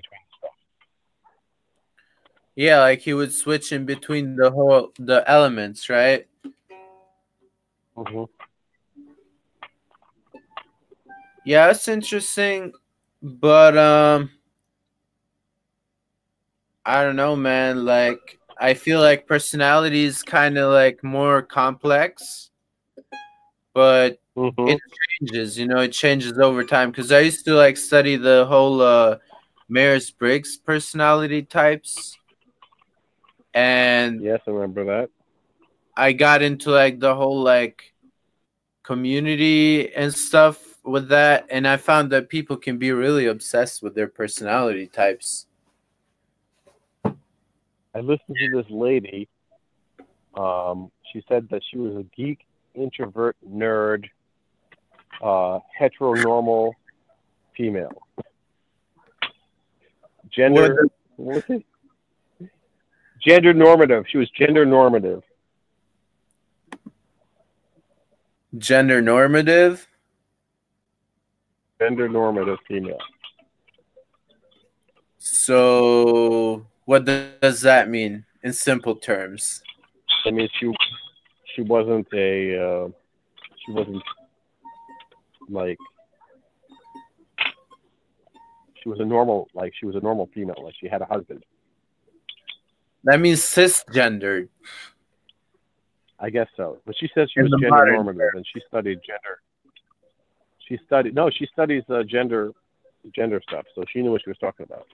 Yeah, like he would switch in between the whole the elements, right? hmm Yeah, it's interesting, but um I don't know, man. Like I feel like personality is kind of like more complex, but hmm it changes, you know, it changes over time cuz I used to like study the whole uh Myers-Briggs personality types and Yes, I remember that. I got into like the whole like community and stuff with that, and I found that people can be really obsessed with their personality types. I listened to this lady. Um, she said that she was a geek, introvert, nerd, uh, heteronormal female. Gender. what was it? Gender normative. She was gender normative. Gender normative. Gender normative female. So, what does that mean in simple terms? I mean, she she wasn't a uh, she wasn't like she was a normal like she was a normal female like she had a husband. That means cisgendered. I guess so. But she says she In was gender normative and she studied gender. She studied no, she studies uh, gender gender stuff, so she knew what she was talking about.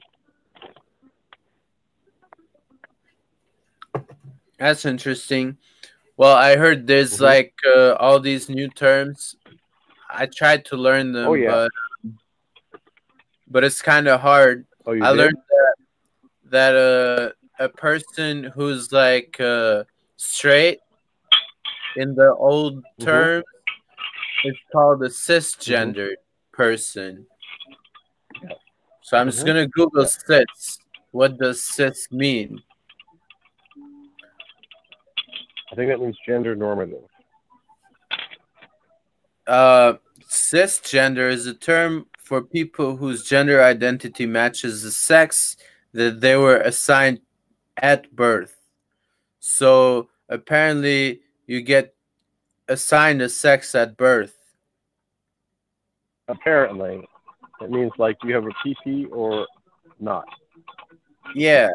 That's interesting. Well, I heard there's Mhm. like uh, all these new terms. I tried to learn them, Oh, yeah. but but it's kind of hard. Oh, you I did? learned that that uh, a person who's like uh, straight in the old Mhm. term is called a cisgendered person. So I'm just Mhm. gonna Google cis. What does cis mean? I think that means gender normative. Uh, cisgender is a term for people whose gender identity matches the sex that they were assigned at birth. So apparently, you get assigned a sex at birth. Apparently, it means like you have a PP or not. Yeah,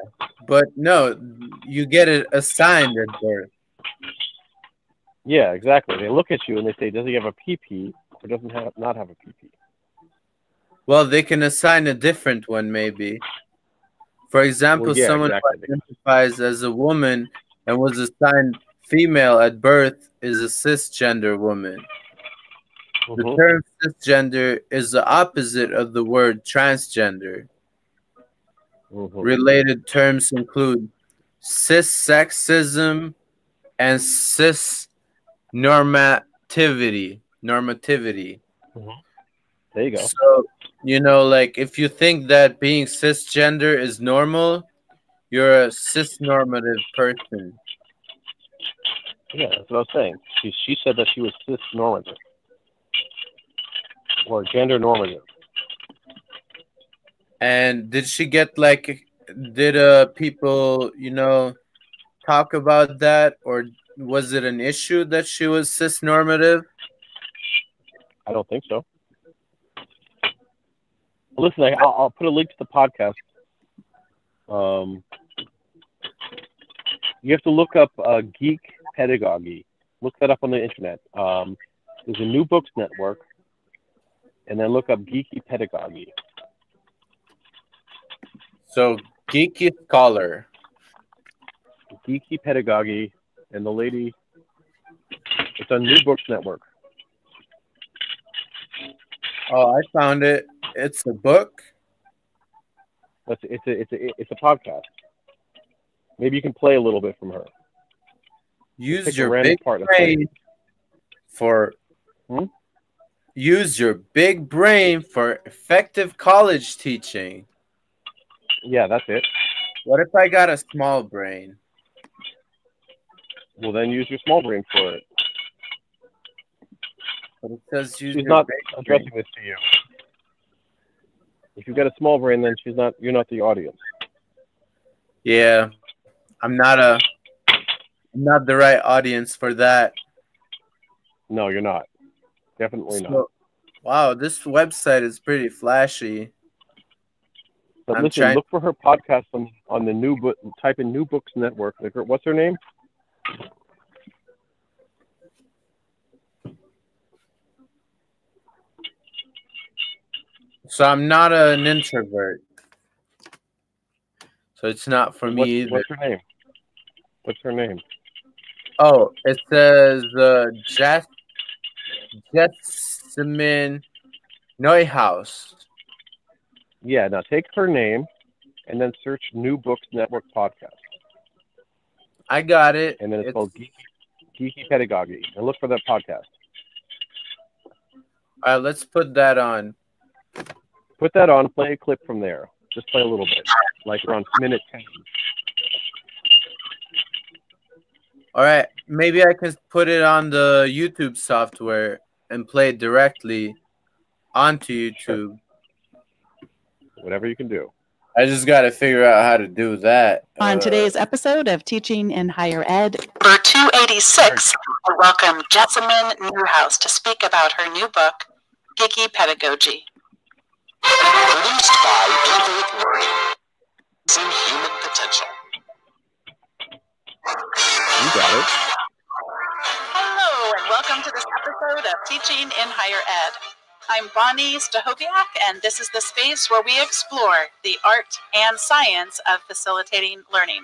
but no, you get it assigned at birth. Yeah, exactly. They look at you and they say, "Does he have a PP or doesn't have not have a PP?" Well, they can assign a different one, maybe. For example, Well, yeah, someone exactly. who identifies as a woman and was assigned female at birth is a cisgender woman. The Mhm. term cisgender is the opposite of the word transgender. Mhm. Related terms include cissexism and cis normativity. Normativity. There you go. So, you know, like if you think that being cisgender is normal, you're a cisnormative person. Yeah, that's what I was saying. She she said that she was cisnormative or gender normative. And did she get like, did uh people, you know, talk about that, or was it an issue that she was cisnormative? I don't think so. Listen, I, I'll, I'll put a link to the podcast. Um, you have to look up uh, geek pedagogy. Look that up on the internet. Um, there's a New Books Network, and then look up geeky pedagogy. So geeky scholar. Geeky pedagogy, and the lady. It's on New Books Network. Oh, I found it. It's a book. That's it's a it's a it's a podcast. Maybe you can play a little bit from her. Use Pick your big part brain for Hmm? use your big brain for effective college teaching. Yeah, that's it. What if I got a small brain? Well, then use your small brain for it. But it says use She's your not addressing brain. this to you. If you've got a small brain, then she's not. You're not the audience. Yeah, I'm not a, I'm not the right audience for that. No, you're not. Definitely not. Wow, this website is pretty flashy. But I'm listen, trying- look for her podcast on, on the new book. Type in New Books Network. What's her name? So I'm not an introvert. So it's not for me What's, either. what's her name? What's her name? Oh, it says uh, Jas- Jessamyn Neuhaus. Yeah. Now take her name, and then search New Books Network podcast. I got it. and then it's, called Geeky, Geeky Pedagogy. And look for that podcast. All right, let's put that on. Put that on. Play a clip from there. Just play a little bit, like around minute ten. All right, maybe I can put it on the YouTube software and play it directly onto YouTube. Whatever you can do. I just got to figure out how to do that. On Uh, today's episode of Teaching in Higher Ed, Number 286, I welcome Jessamyn Neuhaus to speak about her new book, Geeky Pedagogy. Produced by Infinite Learning. Some human potential. You got it. Hello, and welcome to this episode of Teaching in Higher Ed. I'm Bonni Stachowiak, and this is the space where we explore the art and science of facilitating learning.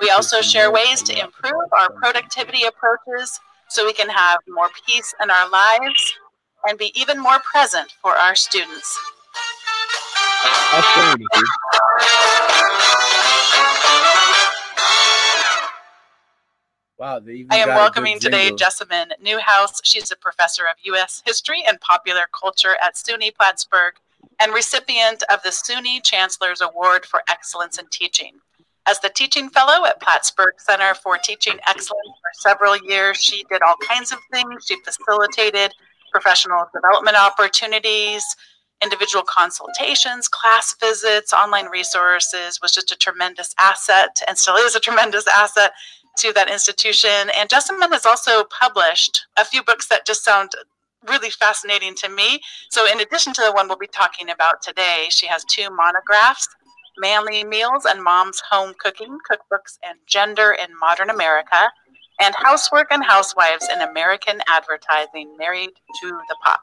We also share ways to improve our productivity approaches so we can have more peace in our lives and be even more present for our students. That's great, dude. Wow, they even I am got welcoming today. Jessamyn Neuhaus. She's a professor of U.S. history and popular culture at SUNY Plattsburgh and recipient of the SUNY Chancellor's Award for Excellence in Teaching. As the teaching fellow at Plattsburgh Center for Teaching Excellence for several years, she did all kinds of things. She facilitated professional development opportunities, individual consultations, class visits, online resources, was just a tremendous asset and still is a tremendous asset to that institution. And Jessamyn has also published a few books that just sound really fascinating to me. So, in addition to the one we'll be talking about today, she has two monographs Manly Meals and Mom's Home Cooking Cookbooks and Gender in Modern America, and Housework and Housewives in American Advertising Married to the Mop.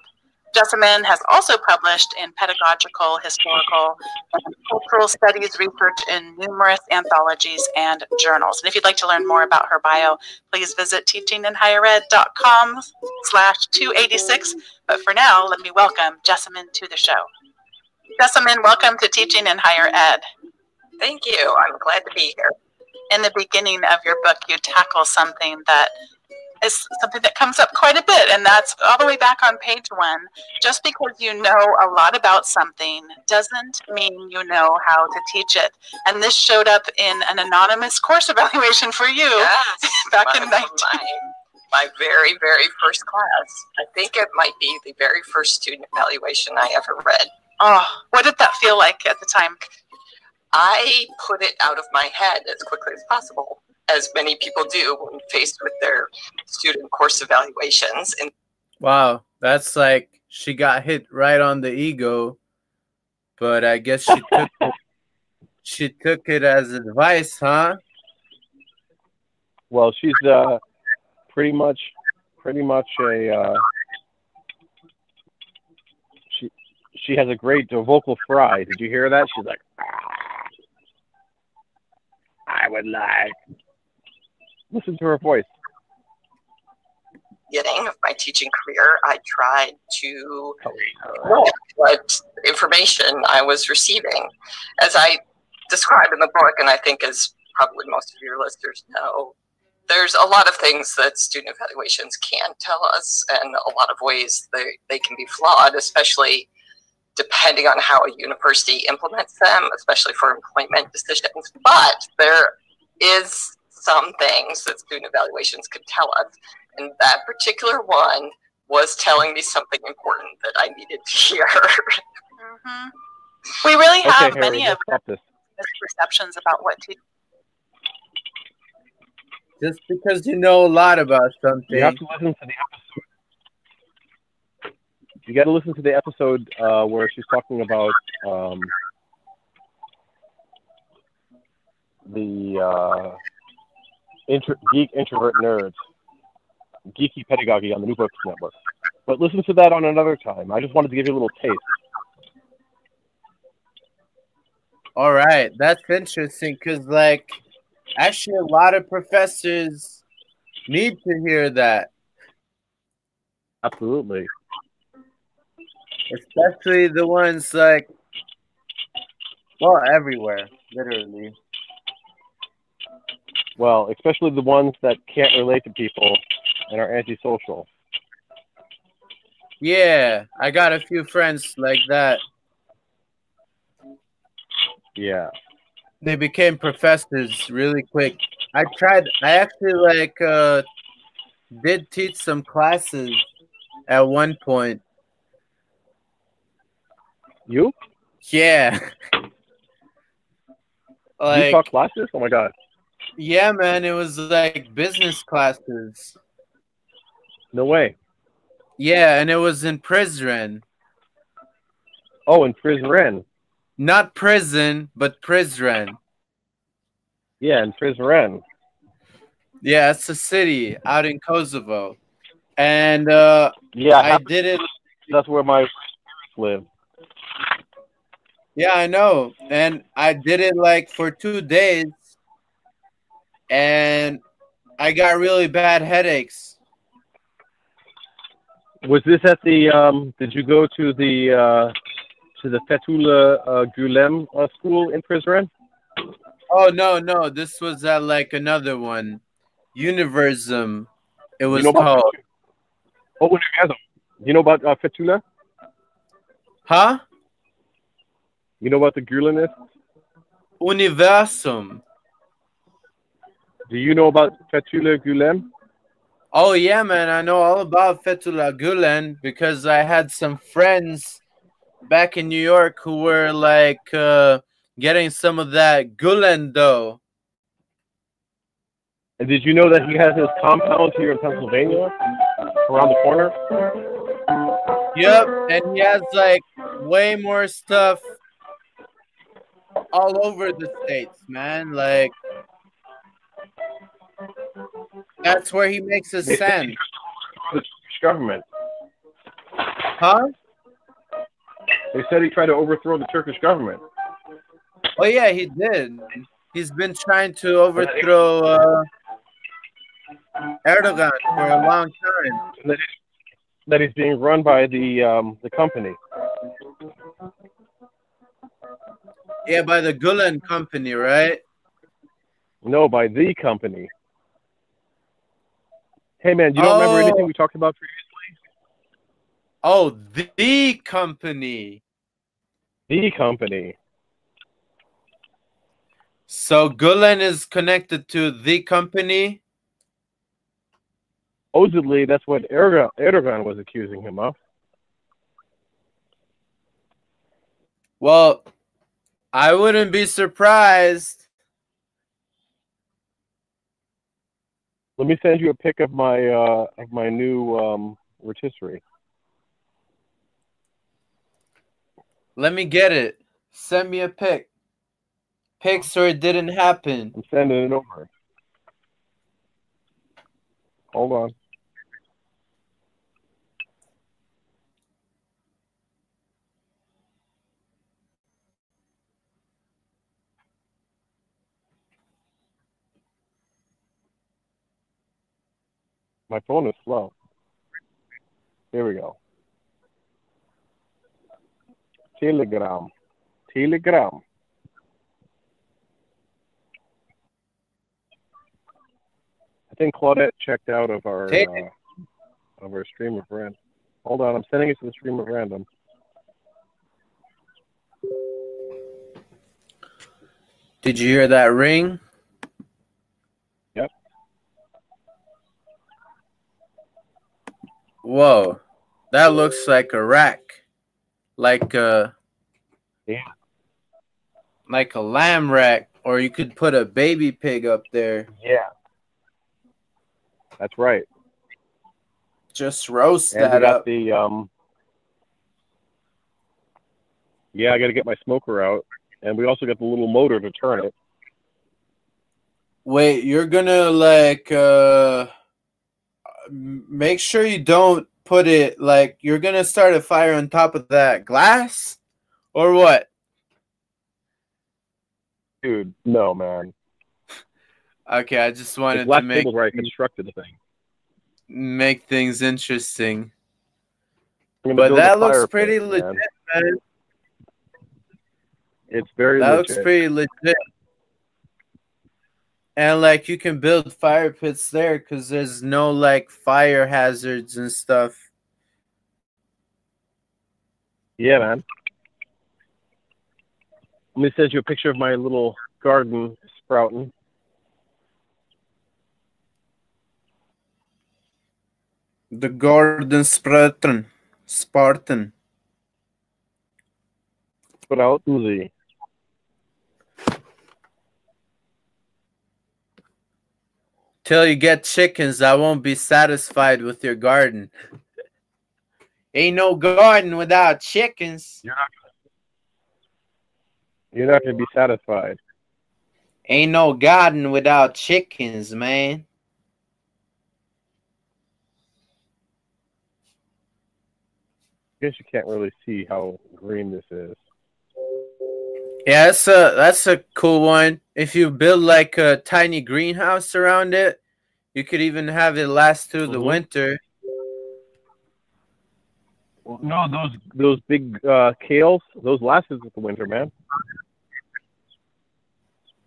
Jessamyn has also published in pedagogical, historical, and cultural studies research in numerous anthologies and journals. And if you'd like to learn more about her bio, please visit teachinginhighered.com slash 286. But for now, let me welcome Jessamyn to the show. Jessamyn, welcome to Teaching in Higher Ed. Thank you. I'm glad to be here. In the beginning of your book, you tackle something that is something that comes up quite a bit, and that's all the way back on page one. Just because you know a lot about something doesn't mean you know how to teach it. And this showed up in an anonymous course evaluation for you Yes, back my, in 19. my, my very, very first class. I think it might be the very first student evaluation I ever read. Oh, what did that feel like at the time? I put it out of my head as quickly as possible, as many people do when faced with their student course evaluations. And Wow, that's like she got hit right on the ego, but I guess she took it, she took it as advice, huh? Well, she's uh, pretty much, pretty much a. Uh, she she has a great uh, vocal fry. Did you hear that? She's like, "Ah, I would like. Listen to her voice. beginning of my teaching career, I tried to uh, know what information I was receiving. As I describe in the book, and I think as probably most of your listeners know, there's a lot of things that student evaluations can tell us, and a lot of ways they, they can be flawed, especially depending on how a university implements them, especially for employment decisions. But there is some things that student evaluations could tell us. And that particular one was telling me something important that I needed to hear. Mhm. We really Okay, have Harry, many of let's misperceptions about what teaching Just because you know a lot about something. You have something. to listen to the episode. You got to listen to the episode uh, where she's talking about um, the uh, intro- geek introvert nerds, geeky pedagogy on the New Books Network. But listen to that on another time. I just wanted to give you a little taste. All right, that's interesting because, like, actually, a lot of professors need to hear that, Absolutely. especially the ones like, well, everywhere, literally. Well, especially the ones that can't relate to people and are antisocial. Yeah, I got a few friends like that. Yeah. They became professors really quick. I tried. I actually like uh did teach some classes at one point. You? Yeah. you like taught classes? Oh my god. Yeah, man, it was like business classes. No way. Yeah, and it was in Prizren. Oh, in Prizren. Not prison, but Prizren. Yeah, in Prizren. Yeah, it's a city out in Kosovo. And uh Yeah, I did it that's where my parents live. Yeah, I know. And I did it like for two days. And I got really bad headaches. Was this at the um did you go to the uh to the Fethullah uh, Gulen uh, school in Prizren? Oh no, no, this was at like another one. Universum. It was know about- called. Oh, Universum. You know about uh, Fethullah? Huh? You know about the Gulenists? Universum. Do you know about Fethullah Gulen? Oh yeah, man, I know all about Fethullah Gulen because I had some friends back in New York who were like uh, getting some of that Gulen dough. And did you know that he has his compound here in Pennsylvania, around the corner? Yep, and he has like way more stuff all over the states, man. Like that's where he makes his They said sand, he tried to overthrow the Turkish government. huh? They said he tried to overthrow the Turkish government. Oh yeah, he did. He's been trying to overthrow uh, Erdogan for a long time. And that, he's, that he's being run by the um, the company. Yeah, by the Gulen company, right? No, by the company. Hey man, you don't remember Oh. anything we talked about previously? Oh, the company. The company. So Gulen is connected to the company. Supposedly, that's what Erdogan, Erdogan was accusing him of. Well, I wouldn't be surprised. Let me send you a pic of my uh, of my new um, rotisserie. Let me get it. Send me a pic. Pics or it didn't happen. I'm sending it over. Hold on. My phone is slow. Here we go. Telegram. Telegram. I think Claudette checked out of our uh, of our stream of random. Hold on, I'm sending it to the stream of random. Did you hear that ring? Yep. Whoa. That looks like a rack. Like a Yeah. like a lamb rack. Or you could put a baby pig up there. Yeah. That's right. Just roast And that up. the um Yeah, I gotta get my smoker out. And we also got the little motor to turn it. Wait, you're gonna like uh make sure you don't put it like you're gonna start a fire on top of that glass or what? Dude, no man. Okay, I just wanted to make where I constructed the thing. make things interesting. But that looks pretty pit, legit, man. man. It's very That legit. looks pretty legit. And like you can build fire pits there because there's no like fire hazards and stuff. Yeah, man. Let me send you a picture of my little garden sprouting. The Gordon Spartan. Spartan. Sprouting. Till you get chickens, I won't be satisfied with your garden. Ain't no garden without chickens. You're not. You're not gonna be satisfied. Ain't no garden without chickens, man. I guess you can't really see how green this is. Yeah, that's a that's a cool one. If you build like a tiny greenhouse around it, you could even have it last through the Mhm. winter. No, those those big uh, kales, those lasted with the winter, man.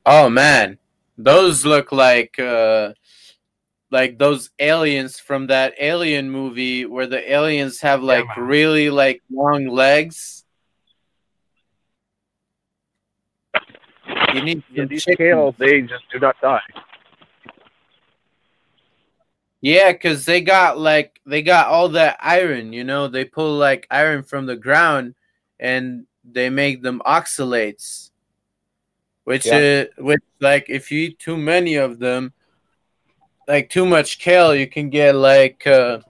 Oh man, those look like uh like those aliens from that alien movie where the aliens have like man. really like long legs. You need Yeah, these chicken. kales, they just do not die. Yeah, because they got like they got all that iron, you know, they pull like iron from the ground and they make them oxalates. Which Yeah. is which like if you eat too many of them, like too much kale, you can get like uh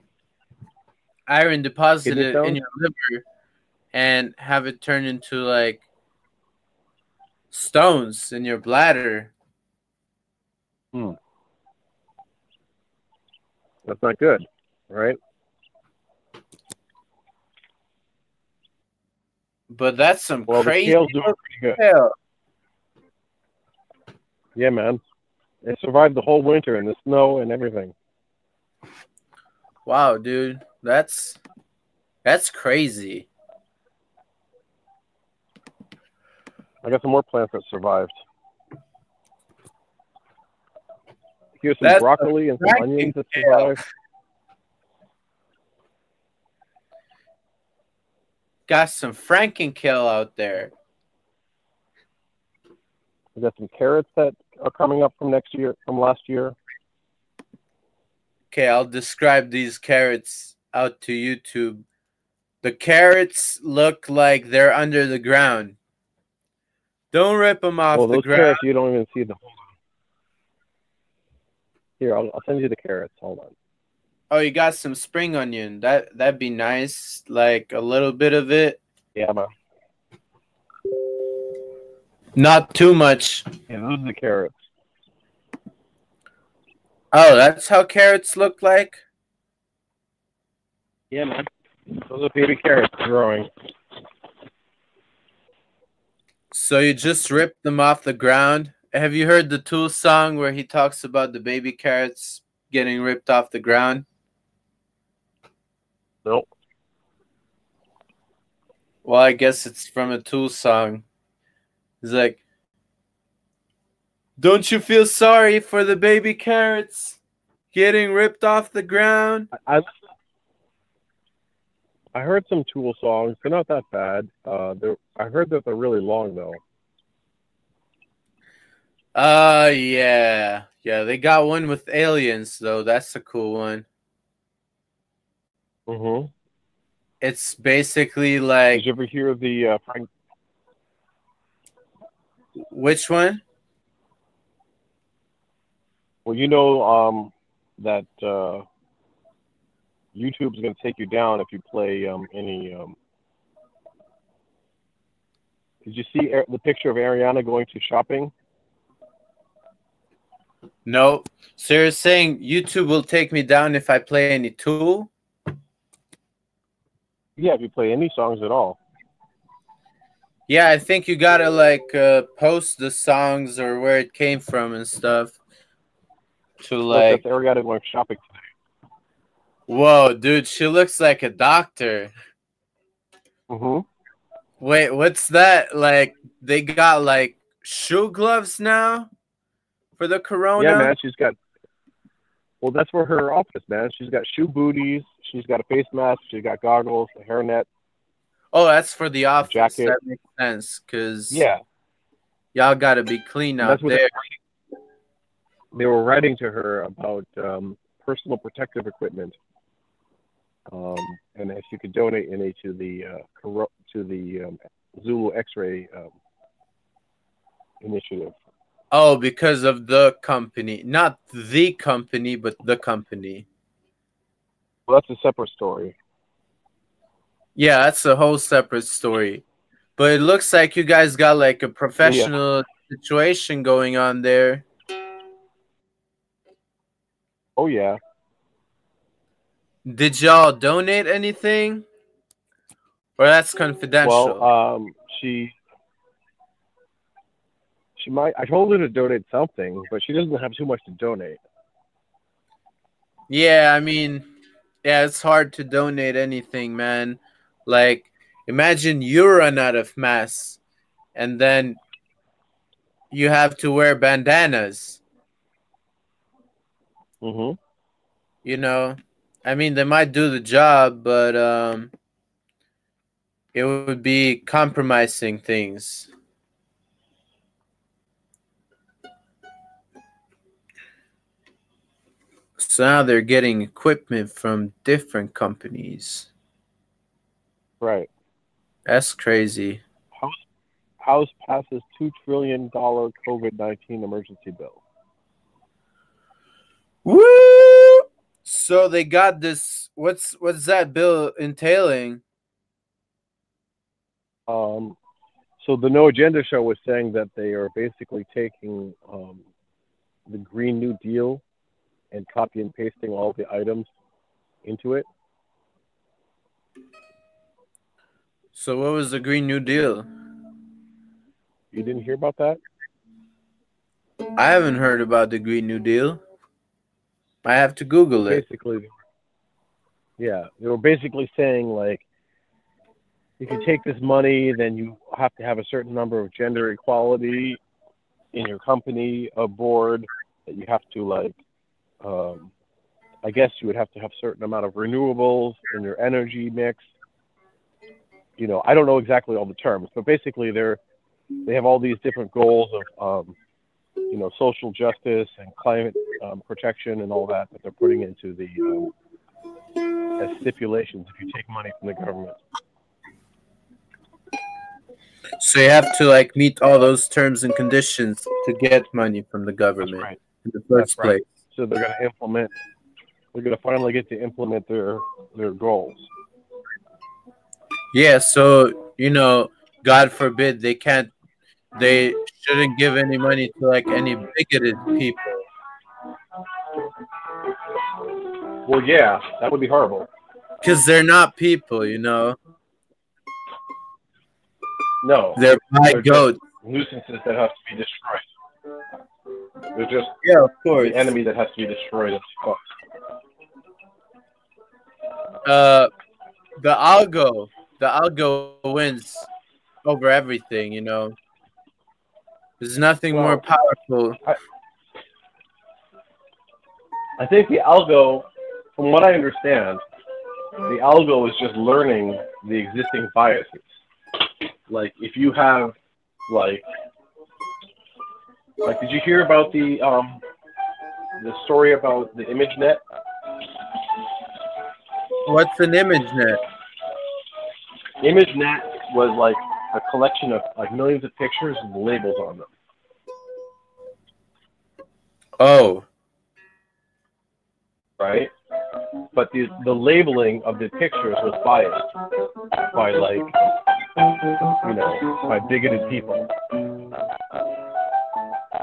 iron deposited in your liver and have it turn into like stones in your bladder. Hmm. That's not good, right? But that's some Well, the crazy kales do pretty good. kale. Yeah, man. They survived the whole winter and the snow and everything. Wow, dude, that's that's crazy. I got some more plants that survived. Here's some That's broccoli and some onions that survived. Got some Frankenkill out there. We got some carrots that are coming up from next year, from last year. Okay, I'll describe these carrots out to YouTube. The carrots look like they're under the ground. Don't rip them off well, the those ground. carrots you don't even see the. Here, I'll, I'll send you the carrots. Hold on. Oh, you got some spring onion. That that'd be nice. Like a little bit of it, Yeah, man. not too much. Yeah, those are the carrots. Oh, that's how carrots look like. Yeah, man. Those are baby carrots growing. So you just ripped them off the ground. Have you heard the Tool song where he talks about the baby carrots getting ripped off the ground? Nope. Well, I guess it's from a Tool song. He's like, Don't you feel sorry for the baby carrots getting ripped off the ground? I, I I heard some Tool songs. They're not that bad. Uh, they're, I heard that they're really long though. Uh, yeah. Yeah, they got one with aliens, though. That's a cool one. Mm-hmm. It's basically like, Did you ever hear of the uh, Frank? which one? Well, you know um, that uh, YouTube's going to take you down if you play um, any. Um... Did you see the picture of Ariana going to shopping? No. So you're saying YouTube will take me down if I play any Tool? Yeah, if you play any songs at all. Yeah, I think you gotta like uh, post the songs or where it came from and stuff. To Look, like, that's Ariana going shopping. Whoa, dude, she looks like a doctor. Mm-hmm. Wait, what's that? Like, they got like shoe gloves now for the corona? Yeah, man, she's got. Well, that's for her office, man. She's got shoe booties. She's got a face mask. She's got goggles, a hairnet. Oh, that's for the office. Jacket. That makes sense because Yeah, y'all got to be clean out there. they were, writing, they were writing to her about um, personal protective equipment, um, and if you could donate any to the uh, to the um, Zulu X-ray um, initiative. Oh, because of the company, not the company, but the company. Well, that's a separate story. Yeah, that's a whole separate story. But it looks like you guys got like a professional situation going on there. Oh yeah, Did y'all donate anything? Or that's confidential? Well, um, she she might. I told her to donate something, but she doesn't have too much to donate. Yeah, I mean, yeah, it's hard to donate anything, man. Like, imagine you run out of masks and then you have to wear bandanas, Mm-hmm. you know? I mean, they might do the job, but um it would be compromising things. So now they're getting equipment from different companies. Right. That's crazy. House House passes two trillion dollar COVID nineteen emergency bill. Woo! So they got this. What's what's that bill entailing? Um, so the No Agenda show was saying that they are basically taking um, the Green New Deal and copy and pasting all the items into it. So what was the Green New Deal? You didn't hear about that? I haven't heard about the Green New Deal. I have to Google it. basically yeah they were basically saying like if you take this money then you have to have a certain number of gender equality in your company a board that you have to like um, i guess you would have to have certain amount of renewables in your energy mix you know i don't know exactly all the terms but basically they're they have all these different goals of um, you know social justice and climate um, protection and all that that they're putting into the um, as stipulations if you take money from the government. So you have to like meet all those terms and conditions to get money from the government right. in the first right. place. So they're going to implement. They're going to finally get to implement their their goals. Yeah, so you know, God forbid they can't they shouldn't give any money to like any bigoted people. Well, yeah, that would be horrible. Because they're not people, you know. No, They're my goats. nuisances that have to be destroyed. They're just Yeah, of course. the enemy that has to be destroyed. Uh the algo the algo wins over everything you know there's nothing more powerful I think the algo, from what I understand, the algo is just learning the existing biases. Like if you have, like, like did you hear about the um, the story about the ImageNet? what's an image net ImageNet was like a collection of like millions of pictures with labels on them. oh right? But the the labeling of the pictures was biased by like you know by bigoted people.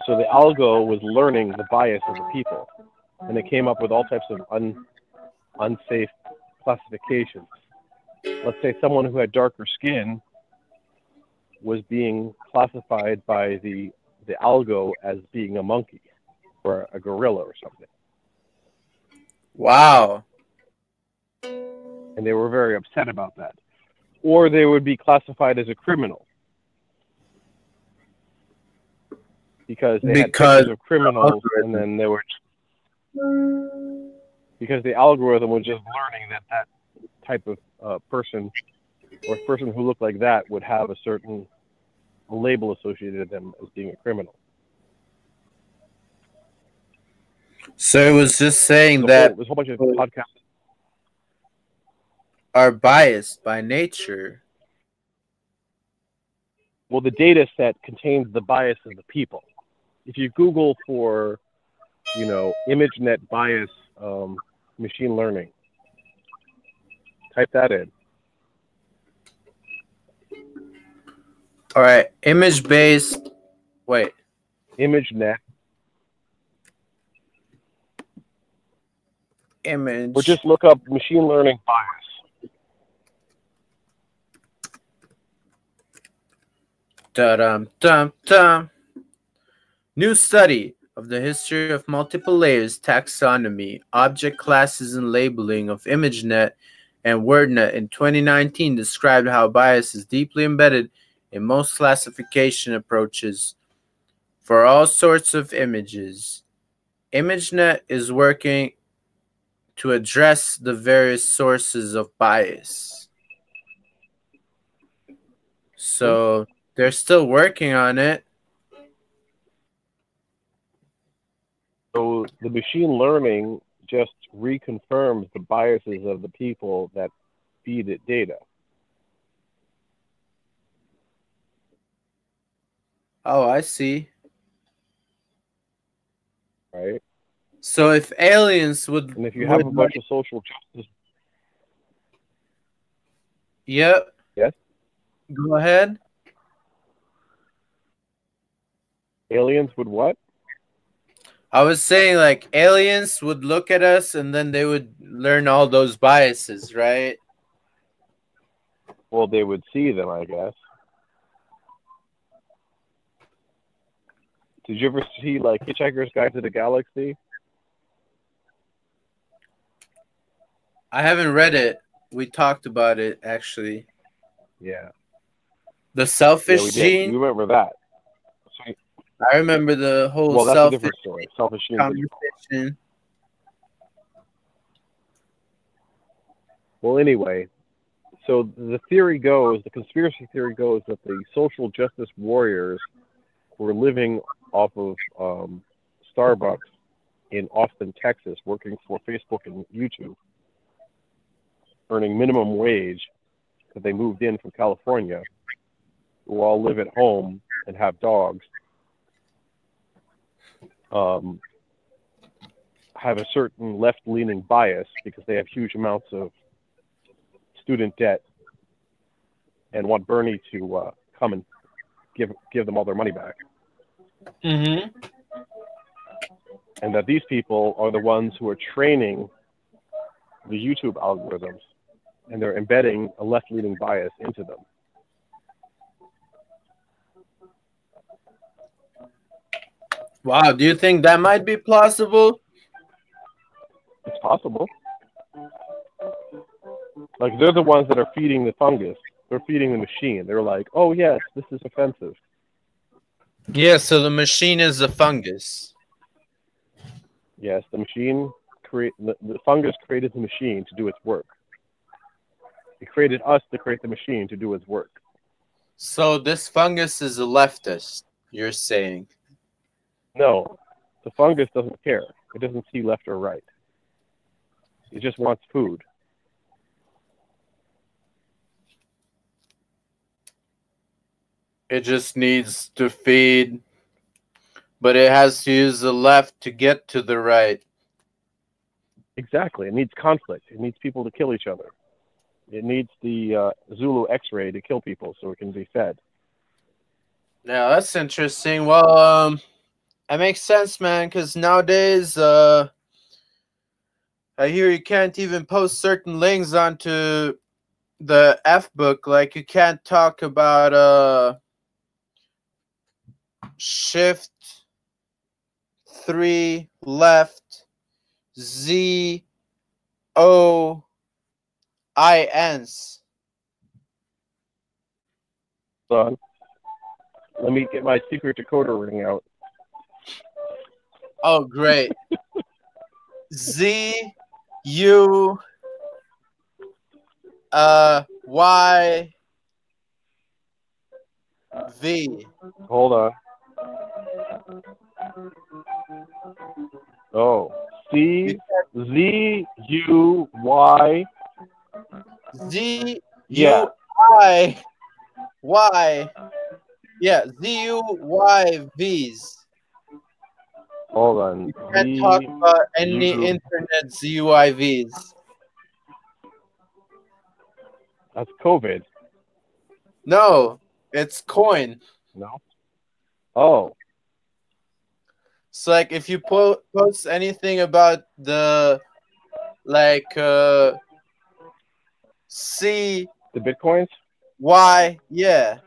So the algo was learning the bias of the people, and it came up with all types of un, unsafe classifications. Let's say someone who had darker skin was being classified by the the algo as being a monkey or a gorilla or something. wow and they were very upset about that. Or they would be classified as a criminal. because they Because of criminals, and then they were because the algorithm was just learning that that type of uh, person or person who looked like that would have a certain label associated with them as being a criminal. So it was just saying a that whole, there's a whole bunch of podcasts. are biased by nature. Well, the data set contains the bias of the people. If you Google for, you know, ImageNet bias um, machine learning, type that in. All right, image based. Wait, ImageNet, image. or just look up machine learning bias. Dum dum dum. New study of the history of multiple layers, taxonomy, object classes, and labeling of ImageNet and WordNet in 2019 described how bias is deeply embedded in most classification approaches for all sorts of images. ImageNet is working to address the various sources of bias. So they're still working on it. So the machine learning just reconfirms the biases of the people that feed it data. Oh, I see. Right? So if aliens would, And if you have a bunch of social justice, yep. Yes? Go ahead. aliens would what? I was saying like aliens would look at us and then they would learn all those biases, right? Well, they would see them, I guess. Did you ever see like Hitchhiker's Guide to the Galaxy? I haven't read it. We talked about it actually. Yeah. The selfish did. gene. You remember that? I remember the whole well, that's a selfish different story. Selfish gene. conversation. Well, anyway, so the theory goes, the conspiracy theory goes that the social justice warriors were living off of um, Starbucks in Austin, Texas, working for Facebook and YouTube, earning minimum wage that they moved in from California, who all live at home and have dogs, um, have a certain left-leaning bias because they have huge amounts of student debt and want Bernie to uh, come and give give them all their money back. Mm-hmm. And that these people are the ones who are training the YouTube algorithms, and they're embedding a left-leaning bias into them. Wow, do you think that might be plausible? It's possible. Like they're the ones that are feeding the fungus. They're feeding the machine. They're like, oh yes, this is offensive. Yeah, so the machine is a fungus. Yes, the machine create the, the fungus created the machine to do its work. It created us to create the machine to do its work. So this fungus is a leftist, you're saying. No, the fungus doesn't care. It doesn't see left or right. It just wants food. It just needs to feed, but it has to use the left to get to the right. Exactly. It needs conflict. It needs people to kill each other. It needs the uh, Zulu X-ray to kill people so it can be fed. Yeah, that's interesting. Well, um, that makes sense, man. Because nowadays, uh, I hear you can't even post certain links onto the F book. Like you can't talk about uh shift three left Z O I N's. Son, let me get my secret decoder ring out. Oh, great. Z U uh Y V. Hold on. Oh, C Z U Y. Z Yeah. U Y Y. Yeah, Z U Y V's. Hold on. You Can't Z- talk about any U- internet ZUIVs. That's COVID. No, it's coin. No. Oh, So like if you po- post anything about the like uh C the bitcoins. Why? yeah.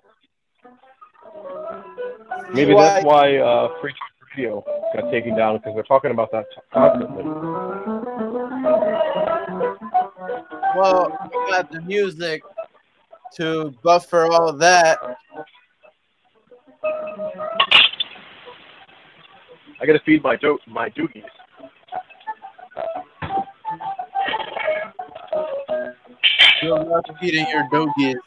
Maybe CY that's why uh, Free Talk Radio got taken down because they're talking about that constantly. Well, we got the music to buffer all that. I gotta feed my do- my doogies. You're not feeding your doggies.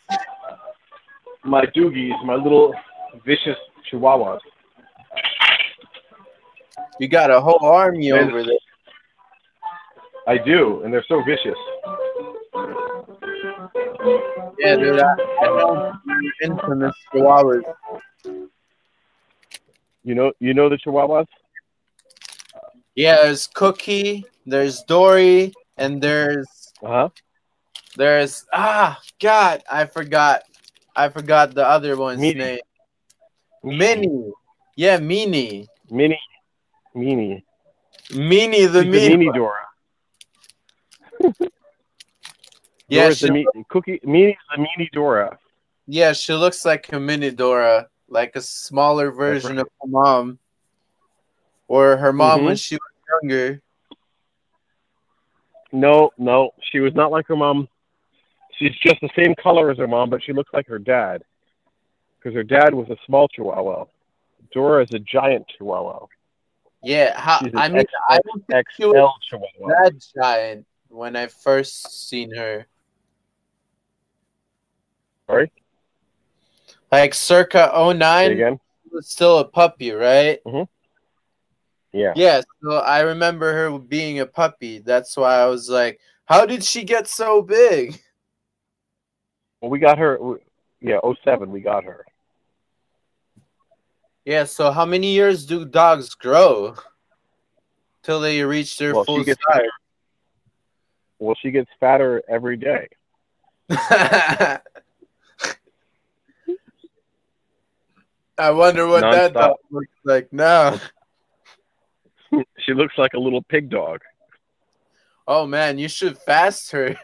My doogies, my little vicious chihuahuas. You got a whole army And- over there. I do, and they're so vicious. Yeah, dude, I, I know infamous chihuahuas. You know, you know the chihuahuas. Yeah, there's Cookie, there's Dory, and there's Uh huh. there's ah God, I forgot. I forgot the other one's Minnie. name. Mini, Yeah, Mini. Mini, Mini. Minnie the the mini Dora. yeah, Dora's she, the cookie. Mini's the mini Dora. yeah, she looks like a mini Dora, like a smaller version of her mom. Or her mom when Mhm. she was younger. No, no, she was not like her mom. She's just the same color as her mom, but she looks like her dad. Because her dad was a small chihuahua. Dora is a giant chihuahua. Yeah, how, I mean, I don't think she was chihuahua. that giant when I first seen her. Sorry? Like circa Say 09, again? she was still a puppy, right? Yeah. Yeah, so I remember her being a puppy. That's why I was like, how did she get so big? Well, we got her. Yeah, 07, we got her. Yeah, so how many years do dogs grow till they reach their Well, full she gets size? Well, she gets fatter every day. I wonder what that dog looks like now. she looks like a little pig dog. Oh man, you should fast her.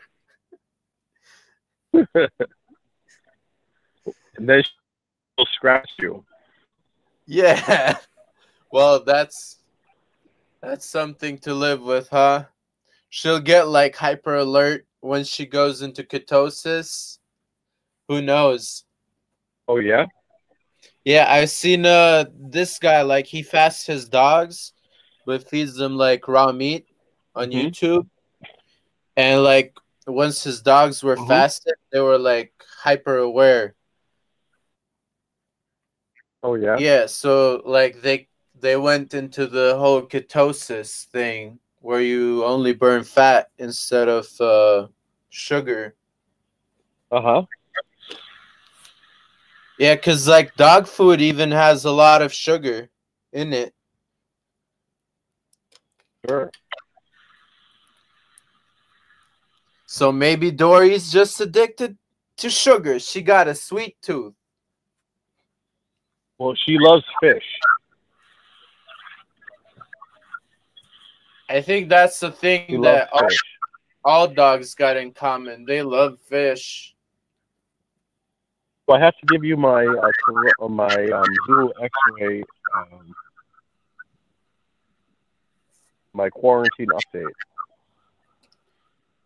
And then she'll scratch you. Yeah. Well, that's that's something to live with, huh? She'll get like hyper alert when she goes into ketosis. Who knows? Oh, yeah? Yeah, I've seen uh this guy like he fasts his dogs, but feeds them like raw meat on Mhm. YouTube. And like once his dogs were Mhm. fasted, they were like hyper aware. Oh, yeah? Yeah, so like they they went into the whole ketosis thing where you only burn fat instead of uh sugar. Uh huh. Yeah, cuz like dog food even has a lot of sugar in it. Sure. So maybe Dory's just addicted to sugar. She got a sweet tooth. Well, she loves fish. I think that's the thing loves that all, all dogs got in common. They love fish. So I have to give you my uh, uh, my um, X-ray, um, my quarantine update.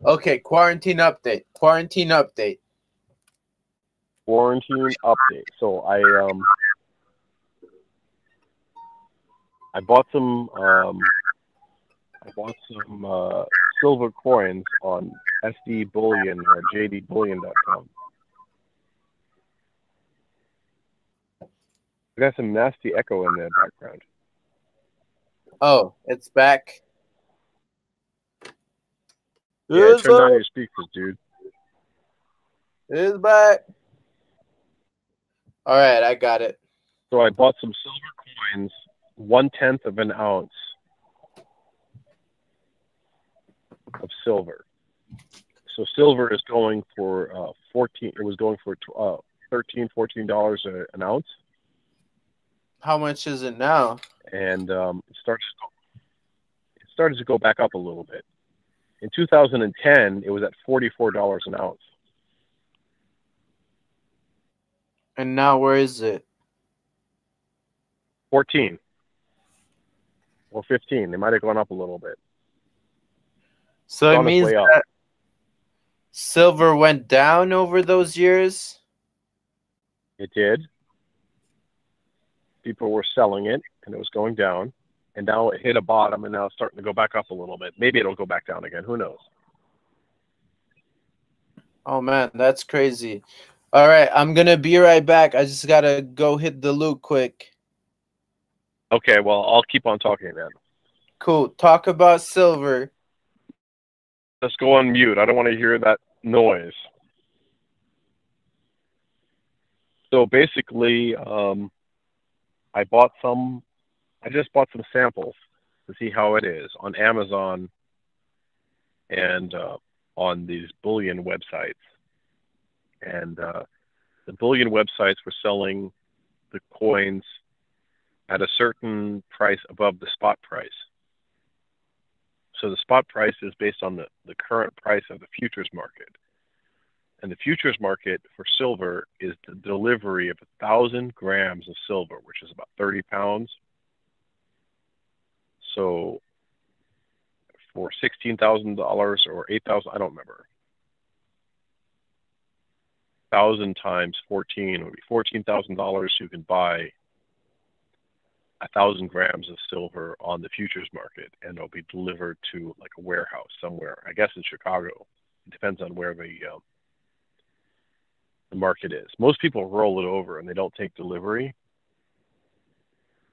Okay, quarantine update. Quarantine update. Quarantine update. So I um I bought some. Um, I bought some uh, silver coins on SD Bullion or JDBullion.com. I got some nasty echo in the background. Oh, it's back. Yeah, It's turn back. your speakers, dude. It's back. All right, I got it. So I bought some silver coins, one tenth of an ounce of silver. So silver is going for uh, fourteen. It was going for uh, thirteen, fourteen dollars an ounce, How much is it now? and um, it starts. To go, it started to go back up a little bit. In 2010, it was at forty-four dollars an ounce. And now where is it? 14 or 15. They might have gone up a little bit. So it means up. that silver went down over those years. It did. People were selling it, and it was going down. And now it hit a bottom, and now it's starting to go back up a little bit. Maybe it'll go back down again. Who knows? Oh man, that's crazy. All right, I'm gonna be right back. I just gotta go hit the loot quick. Okay, well, I'll keep on talking then. Cool. Talk about silver. Let's go on mute. I don't want to hear that noise. So basically, um, I bought some. I just bought some samples to see how it is on Amazon and uh, on these bullion websites. And uh, the bullion websites were selling the coins at a certain price above the spot price. So the spot price is based on the, the current price of the futures market. And the futures market for silver is the delivery of a thousand grams of silver, which is about 30 pounds. So for $16,000 or 8,000, I don't remember. Thousand times 14 would be $14,000. You can buy a thousand grams of silver on the futures market, and it'll be delivered to like a warehouse somewhere. I guess in Chicago. It depends on where the um, the market is. Most people roll it over and they don't take delivery,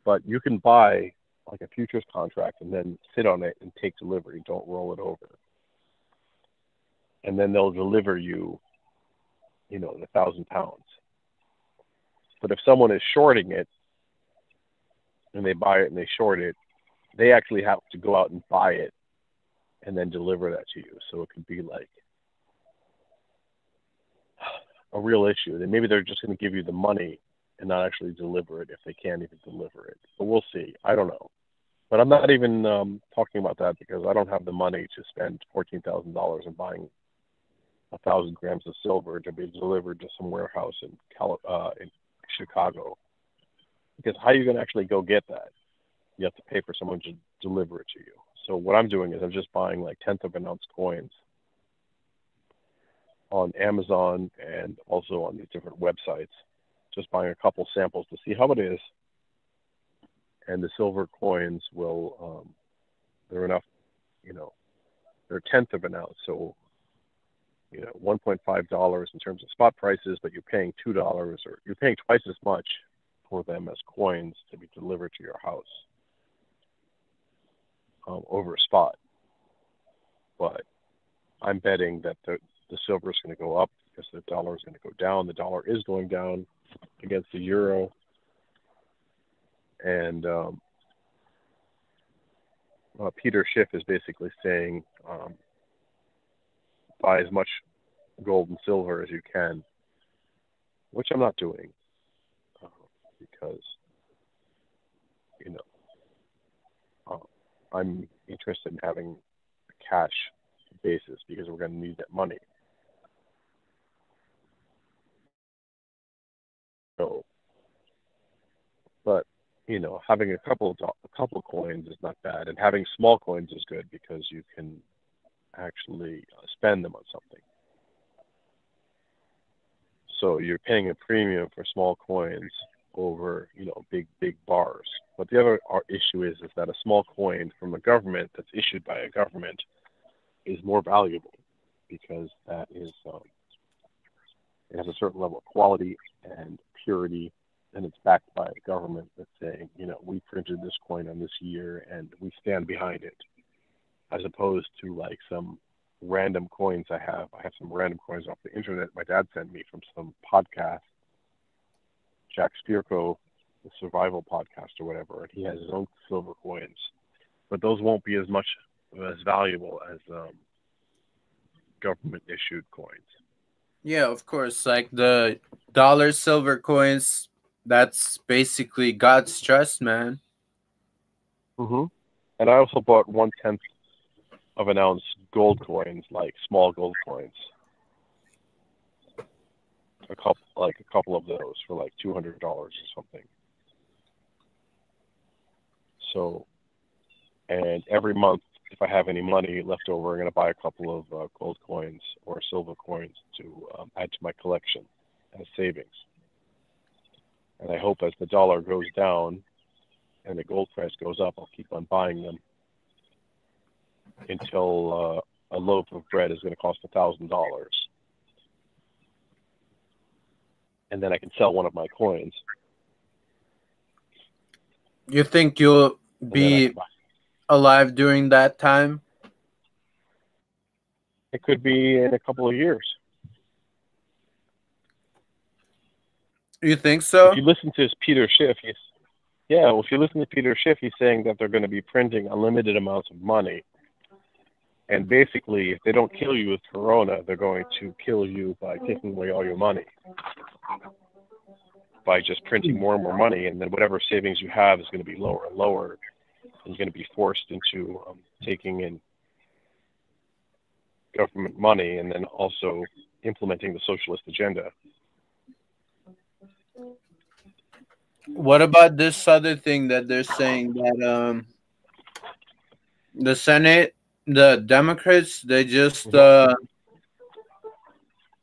but you can buy like a futures contract and then sit on it and take delivery. Don't roll it over, and then they'll deliver you, you know, the thousand pounds. But if someone is shorting it and they buy it and they short it, they actually have to go out and buy it and then deliver that to you. So it could be like a real issue. Then maybe they're just going to give you the money and not actually deliver it if they can't even deliver it. But we'll see. I don't know. But I'm not even um, talking about that because I don't have the money to spend fourteen thousand dollars in buying a thousand grams of silver to be delivered to some warehouse in uh, in Chicago. Because how are you going to actually go get that? You have to pay for someone to deliver it to you. So what I'm doing is I'm just buying like tenth of an ounce coins on Amazon and also on these different websites. Just buying a couple samples to see how it is. And the silver coins will, um, they're enough, you know, they're a tenth of an ounce. So, you know, $1.5 in terms of spot prices, but you're paying $2 or you're paying twice as much for them as coins to be delivered to your house um, over spot. But I'm betting that the, the silver is going to go up because the dollar is going to go down. The dollar is going down against the euro. And um, uh, Peter Schiff is basically saying um, buy as much gold and silver as you can, which I'm not doing uh, because, you know, uh, I'm interested in having a cash basis because we're going to need that money. So, but you know, having a couple a couple coins is not bad, and having small coins is good because you can actually uh, spend them on something. So you're paying a premium for small coins, over you know big big bars. But the other ar- issue is is that a small coin from a government that's issued by a government is more valuable because that is um, it has a certain level of quality and purity, and it's backed by a government that's saying you know we printed this coin on this year and we stand behind it, as opposed to like some random coins I have. I have some random coins off the internet my dad sent me from some podcast Jack Spirko, the survival podcast or whatever, and he has his own silver coins, but those won't be as much as valuable as um, government issued coins. Yeah, of course. Like the dollar silver coins, that's basically God's trust, man. Mm-hmm. And I also bought one tenth of an ounce gold coins, like small gold coins. A couple, like a couple of those for like two hundred dollars or something. So, and every month, if I have any money left over, I'm going to buy a couple of uh, gold coins or silver coins to um, add to my collection as savings. And I hope as the dollar goes down and the gold price goes up, I'll keep on buying them until uh, a loaf of bread is going to cost a thousand dollars, and then I can sell one of my coins. You think you'll and then I be alive during that time? It could be in a couple of years. You think so? If you listen to his Peter Schiff, he's yeah. Well, if you listen to Peter Schiff, he's saying that they're going to be printing unlimited amounts of money, and basically, if they don't kill you with Corona, they're going to kill you by taking away all your money, by just printing more and more money, and then whatever savings you have is going to be lower and lower, and you're going to be forced into um, taking in government money, and then also implementing the socialist agenda. What about this other thing that they're saying that um the Senate, the Democrats, they just uh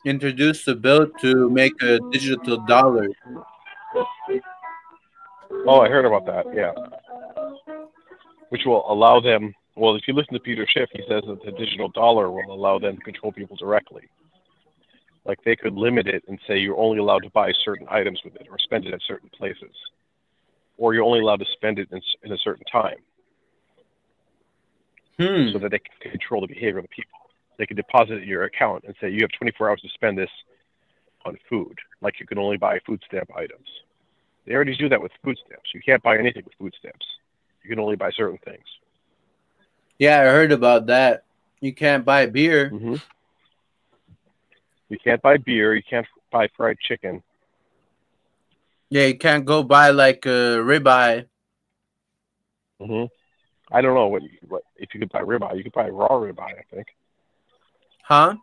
introduced a bill to make a digital dollar. Oh, I heard about that. Yeah. Which will allow them. Well, if you listen to Peter Schiff, he says that the digital dollar will allow them to control people directly. Like they could limit it and say you're only allowed to buy certain items with it or spend it at certain places, or you're only allowed to spend it in, in a certain time, Hmm. so that they can control the behavior of the people. They can deposit your account and say you have 24 hours to spend this on food. Like you can only buy food stamp items. They already do that with food stamps. You can't buy anything with food stamps. You can only buy certain things. Yeah, I heard about that. You can't buy beer. Mm-hmm. You can't buy beer. You can't buy fried chicken. Yeah, you can't go buy like a ribeye. Mm-hmm. I don't know what, what if you could buy ribeye. You could buy raw ribeye. I think. Huh?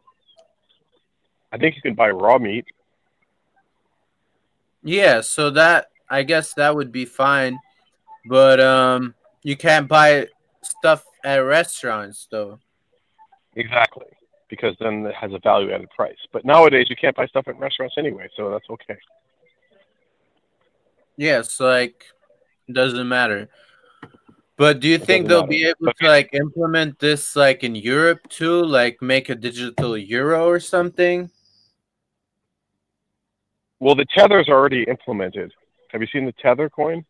I think you can buy raw meat. Yeah, so that I guess that would be fine. But um you can't buy stuff at restaurants though. Exactly. Because then it has a value added price. But nowadays you can't buy stuff at restaurants anyway, so that's okay. Yeah, so like it doesn't matter. But do you It think they'll matter. be able to like implement this like in Europe too, like make a digital euro or something? Well, the tether's already implemented. Have you seen the tether coin?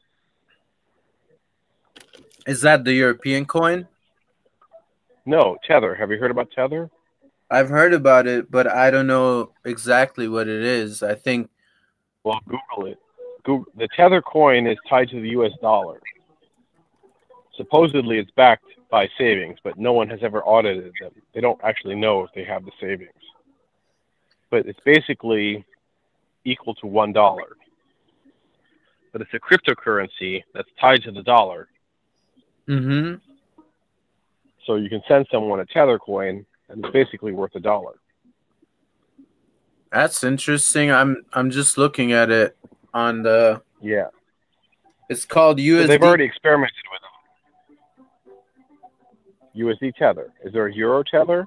Is that the European coin? No, tether. Have you heard about tether? I've heard about it, but I don't know exactly what it is. I think Well, Google it. Google, the tether coin is tied to the U.S. dollar. Supposedly, it's backed by savings, but no one has ever audited them. They don't actually know if they have the savings. But it's basically equal to one dollar. But it's a cryptocurrency that's tied to the dollar, mm-hmm. so you can send someone a tether coin, and it's basically worth a dollar. That's interesting. I'm I'm just looking at it on the Yeah, it's called so USD. they've already experimented with them. USD tether. Is there a euro tether?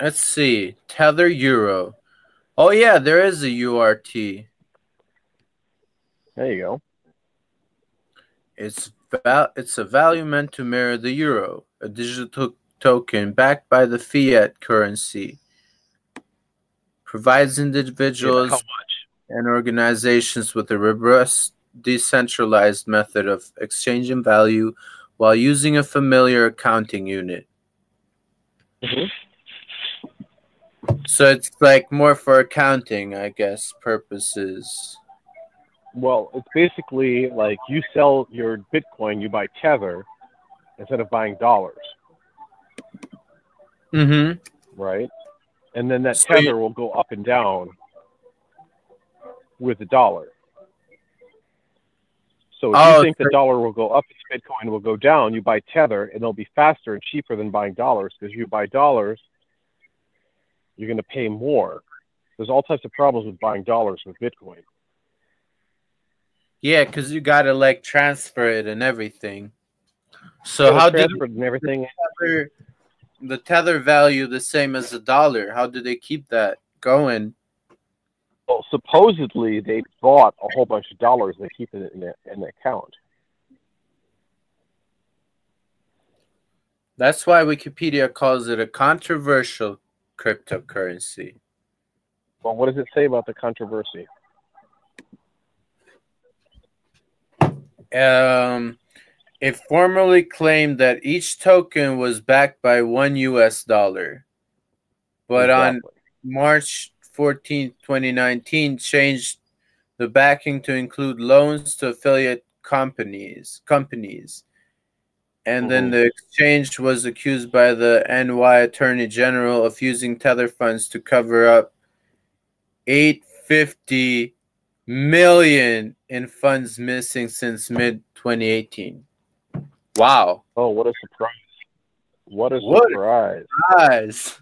Let's see. Tether Euro. Oh yeah, there is a URT. There you go. It's val- it's a value meant to mirror the euro, a digital token backed by the fiat currency. Provides individuals Yeah, and organizations with a robust, decentralized method of exchanging value while using a familiar accounting unit. Mhm. So it's like more for accounting, I guess, purposes. Well, it's basically like you sell your Bitcoin, you buy Tether instead of buying dollars, Mm-hmm. right? And then that So you- Tether will go up and down with the dollar. So if Oh, you think the dollar will go up, Bitcoin will go down, you buy Tether, and it'll be faster and cheaper than buying dollars because you buy dollars, you're going to pay more. There's all types of problems with buying dollars with Bitcoin. Yeah, because you gotta like transfer it and everything. So how did and everything? tether, the tether value the same as the dollar? How do they keep that going? Well, supposedly they bought a whole bunch of dollars. They keep it in, a, in an account. That's why Wikipedia calls it a controversial cryptocurrency. Well, what does it say about the controversy? Um, it formerly claimed that each token was backed by one US dollar, but on March 14, 2019, changed the backing to include loans to affiliate companies. Companies. And then Mhm. the exchange was accused by the NY Attorney General of using tether funds to cover up 850 million in funds missing since mid 2018. Wow. Oh, what a surprise! What a What a- surprise!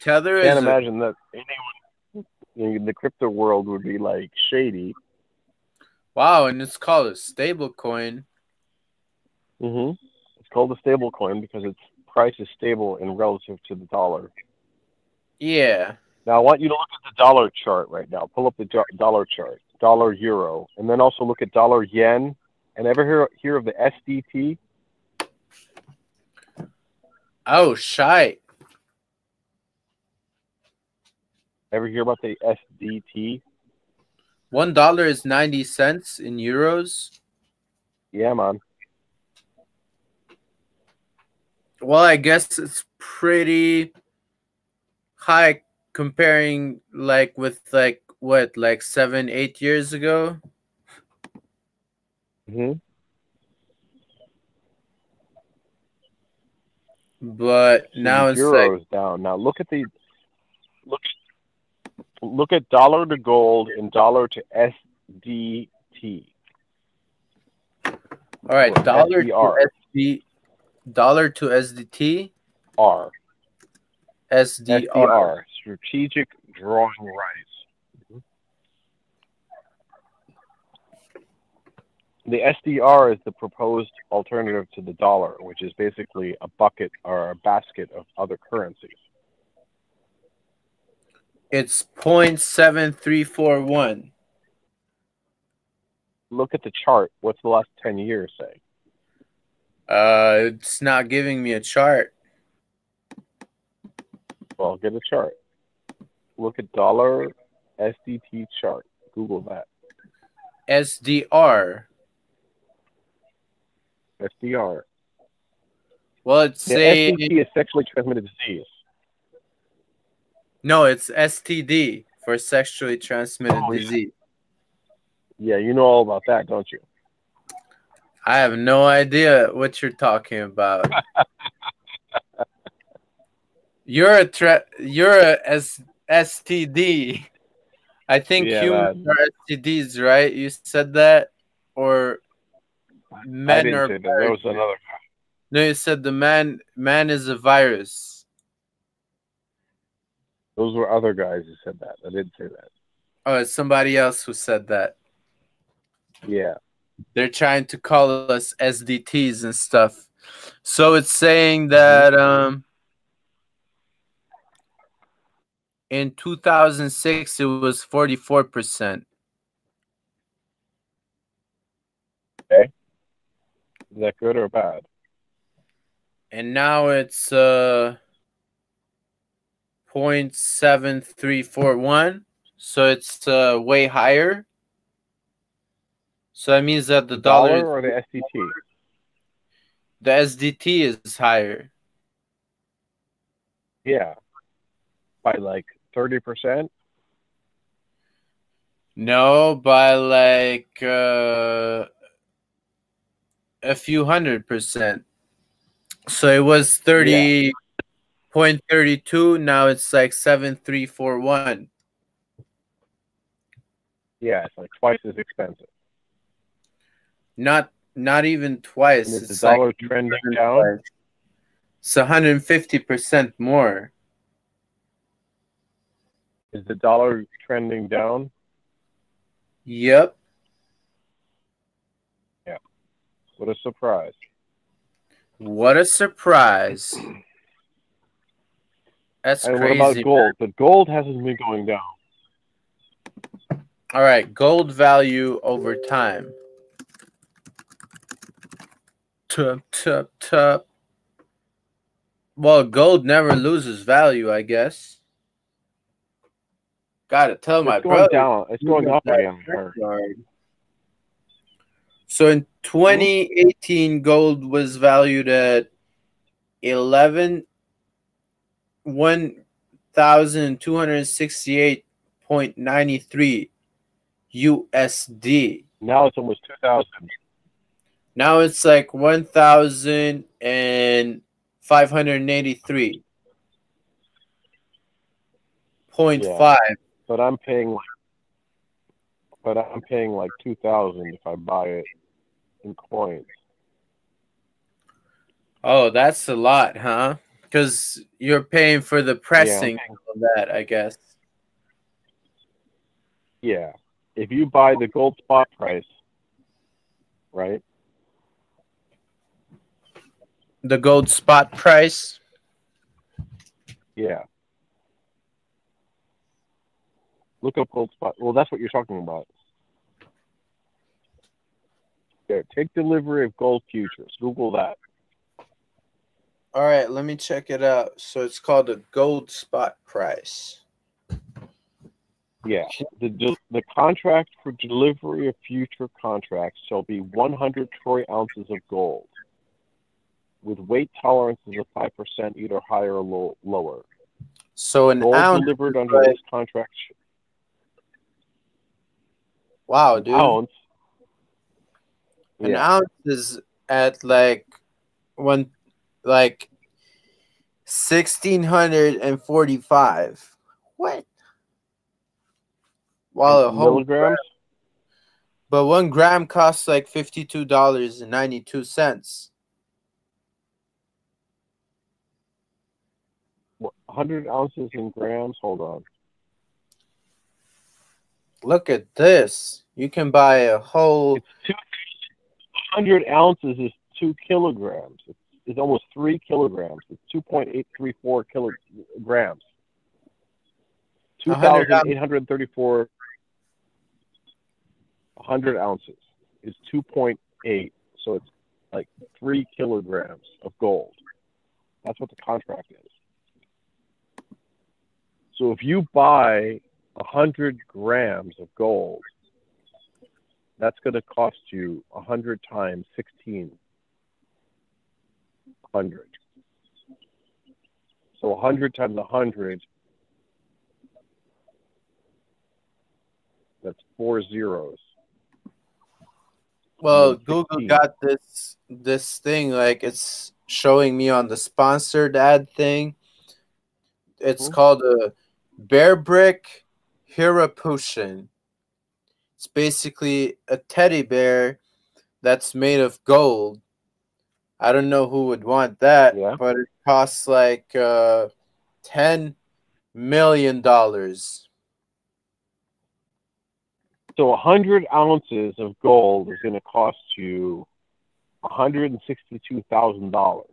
Tether Can't imagine that anyone in the crypto world would be like shady. wow, and it's called a stable coin. Mm-hmm. It's called a stable coin because its price is stable and relative to the dollar. Yeah. Now, I want you to look at the dollar chart right now. Pull up the do- dollar chart, dollar euro, and then also look at dollar yen. And ever hear hear of the SDT? Oh, shite. Ever hear about the SDT? One dollar is 90 cents in euros. Yeah, man. Well, I guess it's pretty high comparing like with like what, like seven, eight years ago. hmm But now it's euros like down. Now look at the look look at dollar to gold and dollar to SDT. all right, or dollar SDR. to SD, dollar to SDT, R SDR. SDR strategic drawing rights. The SDR is the proposed alternative to the dollar, which is basically a bucket or a basket of other currencies. It's 0.7341. Look at the chart. What's the last 10 years say? Uh, it's not giving me a chart. Well, get a chart. Look at dollar SDT chart. Google that. SDR. SDR. Well, it's The saying SDT is sexually transmitted disease. no, it's STD for sexually transmitted Oh, yeah. disease. Yeah, you know all about that, don't you? I have no idea what you're talking about. you're a tra- you're a S- STD. I think Yeah, humans are STDs, right? You said that, or I men didn't are. that. There was another No, you said the man man is a virus. Those were other guys who said that. I didn't say that. Oh, it's somebody else who said that. Yeah. They're trying to call us SDTs and stuff. So it's saying that um in 2006 it was 44%. Okay. Is that good or bad? And now it's uh 0.7341. So it's uh way higher. So that means that the, The dollar, dollar or the SDT? the SDT is higher. Yeah. By like 30%? No, by like uh, a few hundred percent. So it was thirty point thirty two. Now it's like seven three four one. Yeah, it's like twice as expensive. Not not even twice. And the It's dollar like trending down? It's one hundred and fifty percent more. Is the dollar trending down? Yep. Yeah. What a surprise. What a surprise. That's and crazy. what about gold? But gold hasn't been going down. All right, gold value over time. Tup, tup, tup. Well, gold never loses value, I guess. Gotta tell my it's going brother. down. It's going up that again. or- So in 2018, gold was valued at 11 1,268.93 USD. Now it's almost 2,000. Now it's like 1,583. Yeah. But I'm paying like, but I'm paying like 2,000 if I buy it in coins. Oh, that's a lot, huh? Because you're paying for the pressing paying- of that, I guess. Yeah. If you buy the gold spot price, right? The gold spot price. Yeah. Look up gold spot. Well, that's what you're talking about. There, take delivery of gold futures. Google that. All right, let me check it out. So it's called a gold spot price. Yeah. The, the, contract for delivery of future contracts shall be 100 troy ounces of gold with weight tolerances of 5% either higher or low, lower. So an Gold ounce. delivered under right. this contract Wow, dude. ounce. An Yeah. ounce is at like one, like sixteen hundred and forty-five. What? While a whole gram, but one gram costs like fifty-two dollars and ninety-two cents. 100 ounces in grams. Hold on. Look at this. You can buy a whole. It's two. 100 ounces is two kilograms. It's, it's almost three kilograms. It's 2.834 kilograms. 100 ounces. 2,834. 100 ounces is 2.8. So it's like three kilograms of gold. That's what the contract is. So if you buy 100 grams of gold, that's going to cost you 100 times 1600. So 100 times 100, that's four zeros. Well, Google got this this thing like it's showing me on the sponsored ad thing. It's Mhm. called a Bear Brick Hirapushin. It's basically a teddy bear that's made of gold. I don't know who would want that, Yeah. but it costs like uh, ten million dollars. So a 100 ounces of gold is going to cost you $162,000.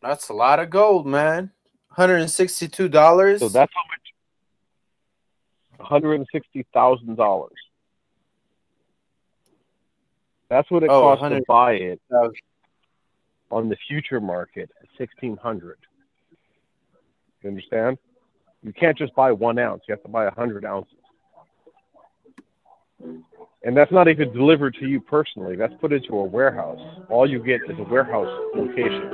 That's a lot of gold, man. Hundred and sixty-two dollars. So that's how much. One hundred and sixty thousand dollars. That's what it Oh, costs to buy it on the future market at sixteen hundred. You understand? You can't just buy one ounce. You have to buy a hundred ounces. And that's not even delivered to you personally. That's put into a warehouse. All you get is a warehouse location.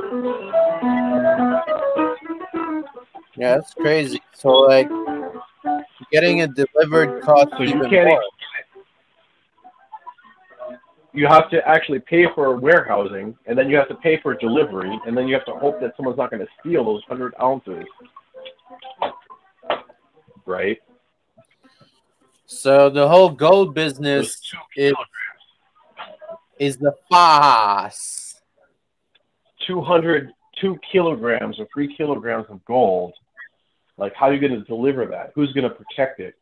Yeah, that's crazy. So like, getting it delivered costs So you even can't more. you have to actually pay for warehousing, and then you have to pay for delivery, and then you have to hope that someone's not going to steal those hundred ounces. Right? So the whole gold business is is the fast. 200, two kilograms or three kilograms of gold. Like, how are you going to deliver that? Who's going to protect it?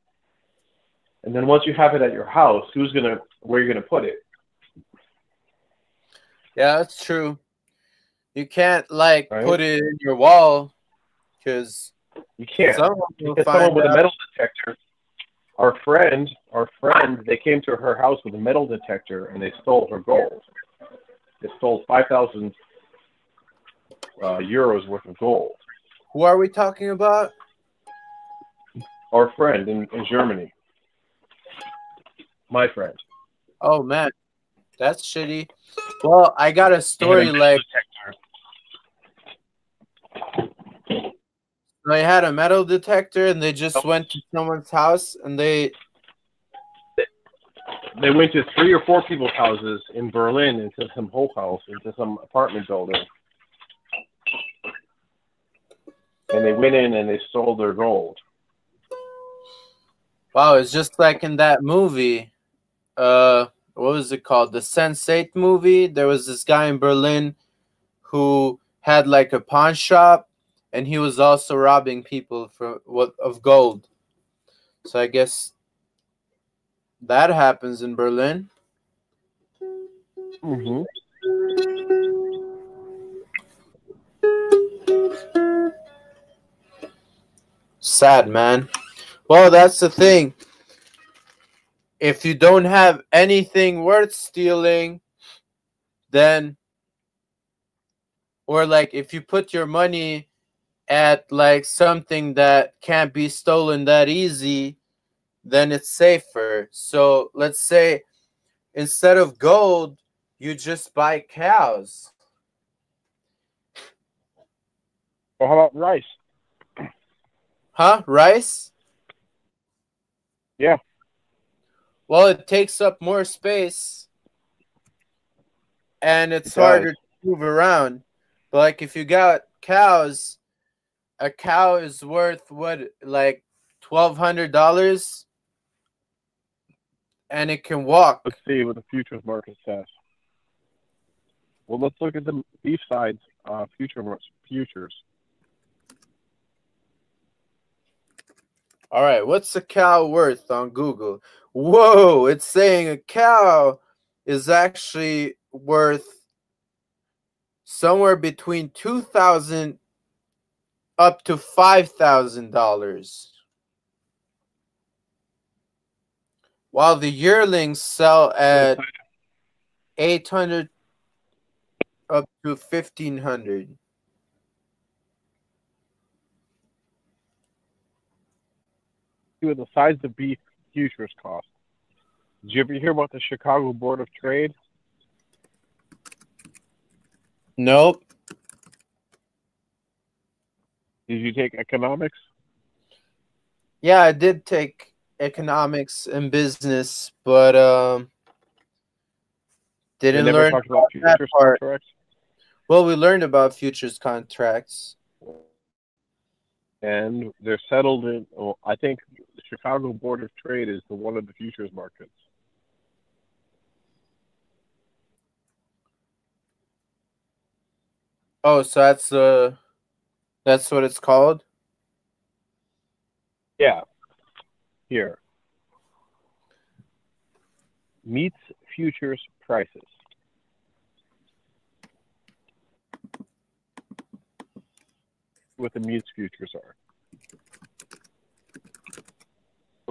And then once you have it at your house, who's going to, where are you going to put it? Yeah, that's true. You can't like Right. put it in your wall because You can't. someone someone find with a metal detector, our friend, our friend, they came to her house with a metal detector and they stole her gold. They stole 5,000 uh, euros worth of gold. Who are we talking about? Our friend in, in Germany. My friend. Oh man, that's shitty. Well, I got a story a like detector. they had a metal detector and they just went to someone's house and they They went to three or four people's houses in Berlin into some Hochhaus, into some apartment building. And they went in and they stole their gold. Wow, it's just like in that movie. Uh, what was it called? The Sense8 movie. There was this guy in Berlin who had like a pawn shop, and he was also robbing people for what of gold. So I guess that happens in Berlin. Mm-hmm. Sad, man. Well, that's the thing. If you don't have anything worth stealing, then, or like if you put your money at like something that can't be stolen that easy, then it's safer. So let's say instead of gold, you just buy cows. Well, how about rice? Huh? Rice? Yeah. Well, it takes up more space and it's It harder to move around. But like if you got cows, a cow is worth what like twelve hundred dollars and it can walk. Let's see what the futures market says. Well, let's look at the beef sides uh, future futures. All right, what's a cow worth on Google? Whoa, it's saying a cow is actually worth somewhere between two thousand up to five thousand dollars. While the yearlings sell at eight hundred up to fifteen hundred. What the size of beef futures cost. Did you ever hear about the Chicago Board of Trade? Nope. Did you take economics? Yeah, I did take economics and business, but um didn't learn about that part. contracts. Well, we learned about futures contracts. and they're settled in. Well, I think Chicago Board of Trade is the one of the futures markets. Oh, so that's uh that's what it's called? Yeah. Here. Meats futures prices. what the Muse futures are.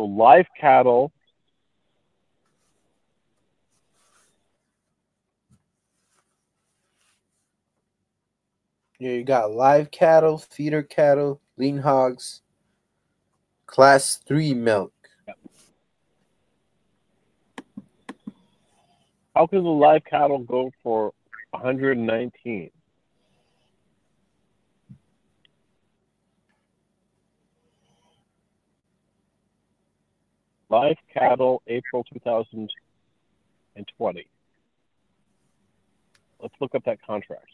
So live cattle. Yeah, you got live cattle, feeder cattle, lean hogs, class three milk. How can the live cattle go for 119? Live cattle, April 2020. Let's look up that contract.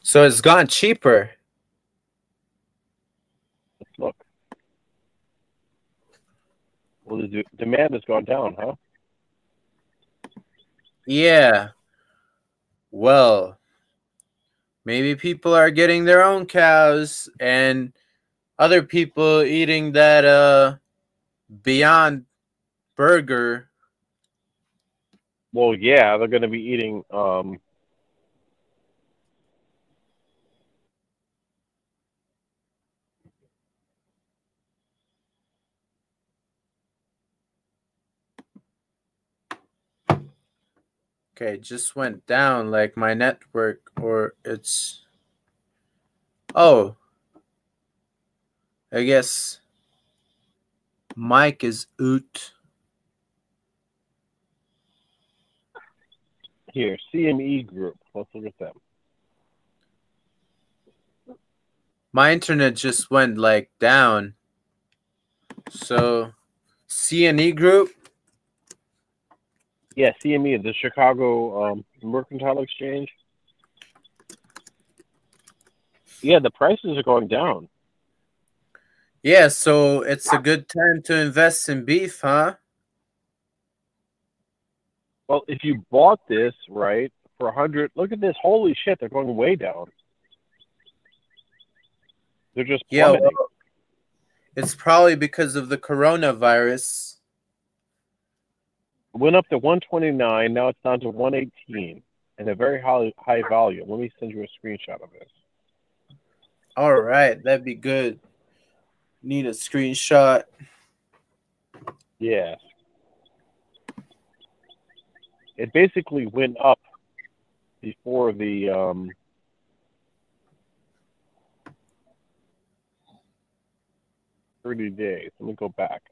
So it's gone cheaper. Let's look. Well, the de- demand has gone down, huh? Yeah. Well, maybe people are getting their own cows and other people eating that uh Beyond Burger. Well, yeah, they're going to be eating. Um, Okay, just went down like my network or it's Oh. I guess Mike is out. here, CME Group. Let's look at them. My internet just went like down. So CNE group? Yeah, CME, the Chicago um, Mercantile Exchange. Yeah, the prices are going down. Yeah, so it's a good time to invest in beef, huh? Well, if you bought this right for a hundred, look at this. Holy shit, they're going way down. They're just Yeah, well, it's probably because of the coronavirus. went up to 129. Now it's down to 118, and a very high high volume. Let me send you a screenshot of this. All right, that'd be good. Need a screenshot. Yeah. It basically went up before the um, thirty days. Let me go back.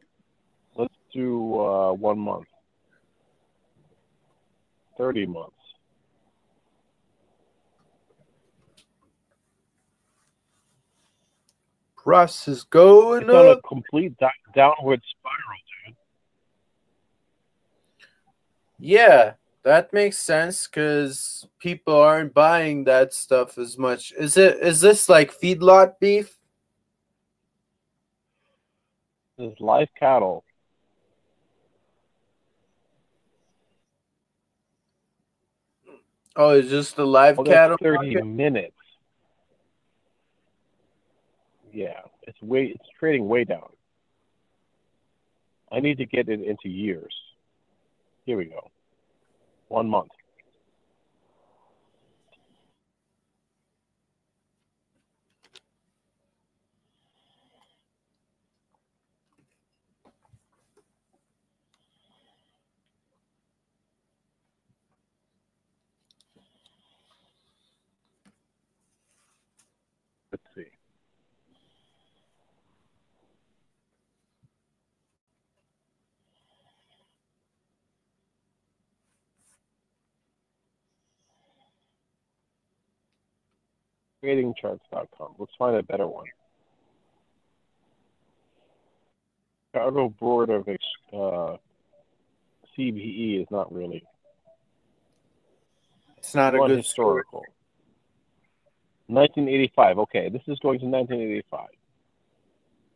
Let's do uh, one month. Thirty months. Price is going It's on a complete di- downward spiral, dude. Yeah, that makes sense because people aren't buying that stuff as much. Is it? Is this like feedlot beef? This is live cattle. Oh, it's just the live Oh, cattle. 30 market? minutes. Yeah, it's way it's trading way down. I need to get it into years. Here we go. One month. Let's see. TradingCharts.com. Let's find a better one. Chicago Board of uh, CBE is not really It's not a good story. historical. 1985. Okay, this is going to 1985.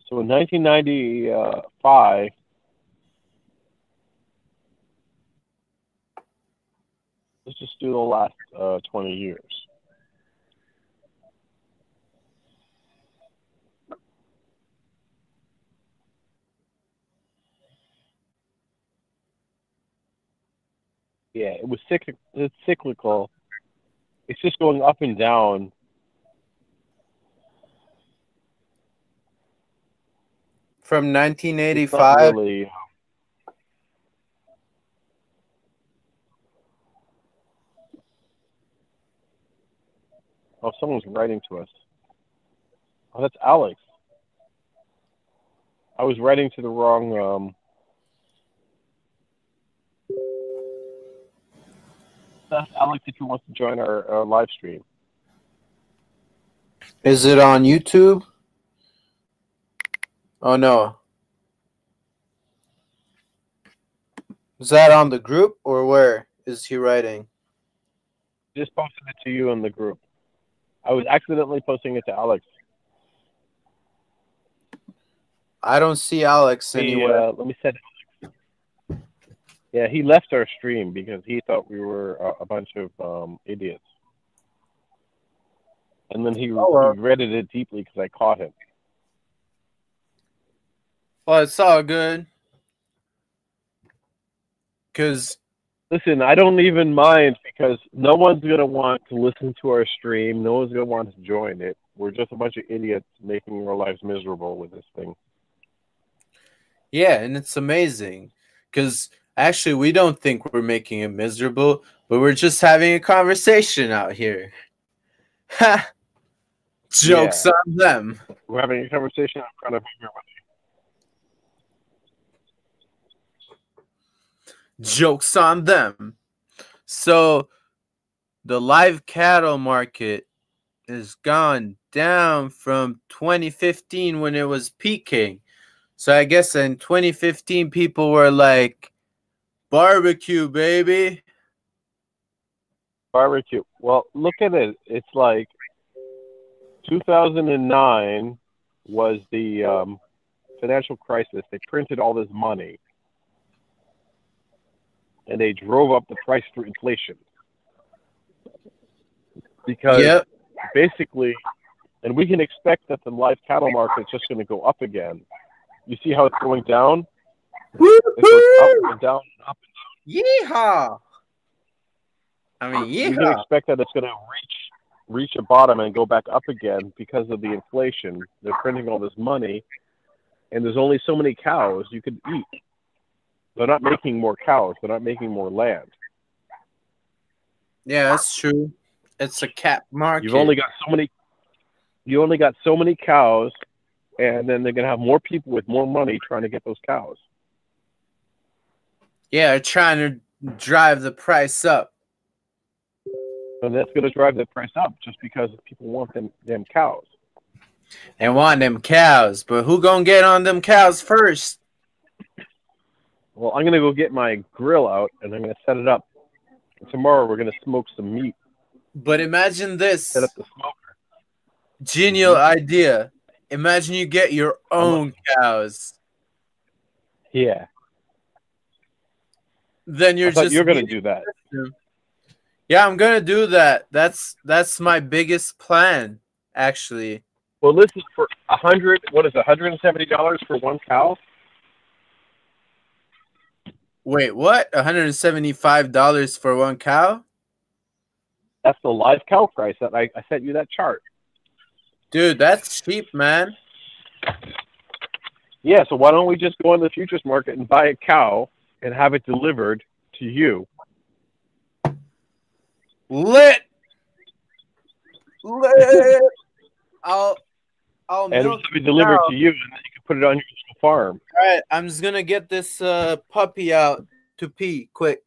So in 1995, let's just do the last uh, 20 years. yeah, it was cyclic, it's cyclical. It's just going up and down. From 1985. Really... Um, oh, someone's writing to us. Oh, that's Alex. I was writing to the wrong um, Ask Alex if he wants to join our, our live stream. Is it on YouTube? Oh no. Is that on the group or where is he writing? Just posted it to you in the group. I was accidentally posting it to Alex. I don't see Alex He, anywhere. uh, let me set. Yeah, he left our stream because he thought we were a, a bunch of um, idiots. And then he Oh, well. regretted it deeply because I caught him. Well, it's all good. Cause Listen, I don't even mind because no one's gonna want to listen to our stream. No one's gonna want to join it. We're just a bunch of idiots making our lives miserable with this thing. yeah, and it's amazing. Cause actually we don't think we're making it miserable, but we're just having a conversation out here. Ha! Jokes Yeah. on them. We're having a conversation in front of everyone. Jokes on them. So the live cattle market has gone down from 2015 when it was peaking. So I guess in 2015 people were like barbecue baby. Barbecue. Well, look at it. It's like 2009 was the um, financial crisis. They printed all this money, and they drove up the price through inflation. Because Yep. basically, and we can expect that the live cattle market is just going to go up again. You see how it's going down? It goes up and down and up. Yeehaw. I mean, You can expect that it's going to reach reach a bottom and go back up again because of the inflation. They're printing all this money, and there's only so many cows you could eat. They're not making more cows. They're not making more land. Yeah, that's true. It's a cap market. You've only got so many. You only got so many cows, and then they're gonna have more people with more money trying to get those cows. Yeah, they're trying to drive the price up. And that's gonna drive the price up just because people want them them cows. They want them cows, but who gonna get on them cows first? Well, I'm gonna go get my grill out and I'm gonna set it up. Tomorrow we're gonna smoke some meat. But imagine this Set up the smoker. genial mm-hmm. idea. Imagine you get your own cows. Yeah, Then you're just you were gonna do that. Yeah, I'm gonna do that. That's that's my biggest plan, actually. Well, this is for a hundred. What is it? Hundred and seventy dollars for one cow? Wait, what? $175 for one cow? That's the live cow price. That I, I sent you that chart. Dude, that's cheap, man. Yeah. So why don't we just go on the futures market and buy a cow and have it delivered to you? Lit. Lit. I'll I'll And milk have it delivered cow. to you, and then you can put it on your farm. All right, I'm just gonna get this uh puppy out to pee quick.